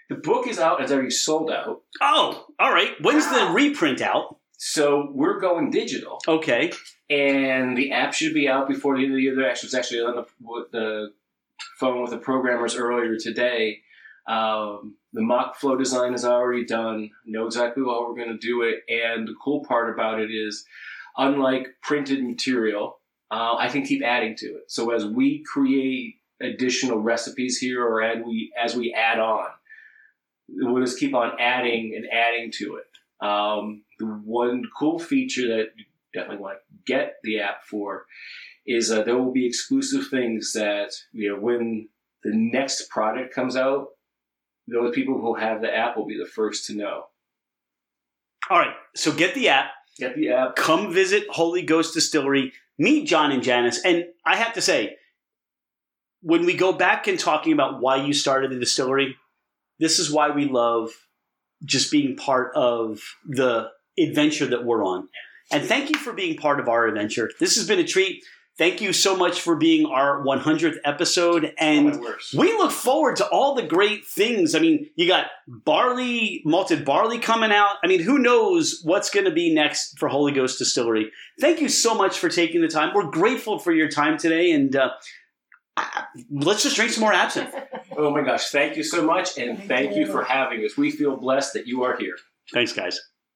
The book is out; it's already sold out.
Oh, all right. When's the ah. reprint out?
So we're going digital,
Okay.
and the app should be out before the end of the year. The actually was actually on the, with the phone with the programmers earlier today. Um, the mock flow design is already done. Know exactly how we're going to do it, and the cool part about it is, unlike printed material, uh, I can keep adding to it. So as we create additional recipes here, or add we as we add on, we'll just keep on adding and adding to it. Um, the one cool feature that you definitely want to get the app for is uh, there will be exclusive things that you know when the next product comes out, those people who have the app will be the first to know.
All right. So get the app.
Get the app.
Come visit Holy Ghost Distillery. Meet John and Janice. And I have to say, when we go back and talking about why you started the distillery, this is why we love just being part of the adventure that we're on. And thank you for being part of our adventure. This has been a treat. Thank you so much for being our 100th episode. And
Oh,
we look forward to all the great things. I mean, you got barley, malted barley coming out. I mean, who knows what's going to be next for Holy Ghost Distillery? Thank you so much for taking the time. We're grateful for your time today. And uh, let's just drink some more absinthe.
Oh my gosh! Thank you so much, and thank, you for having us. We feel blessed that you are here.
Thanks, guys.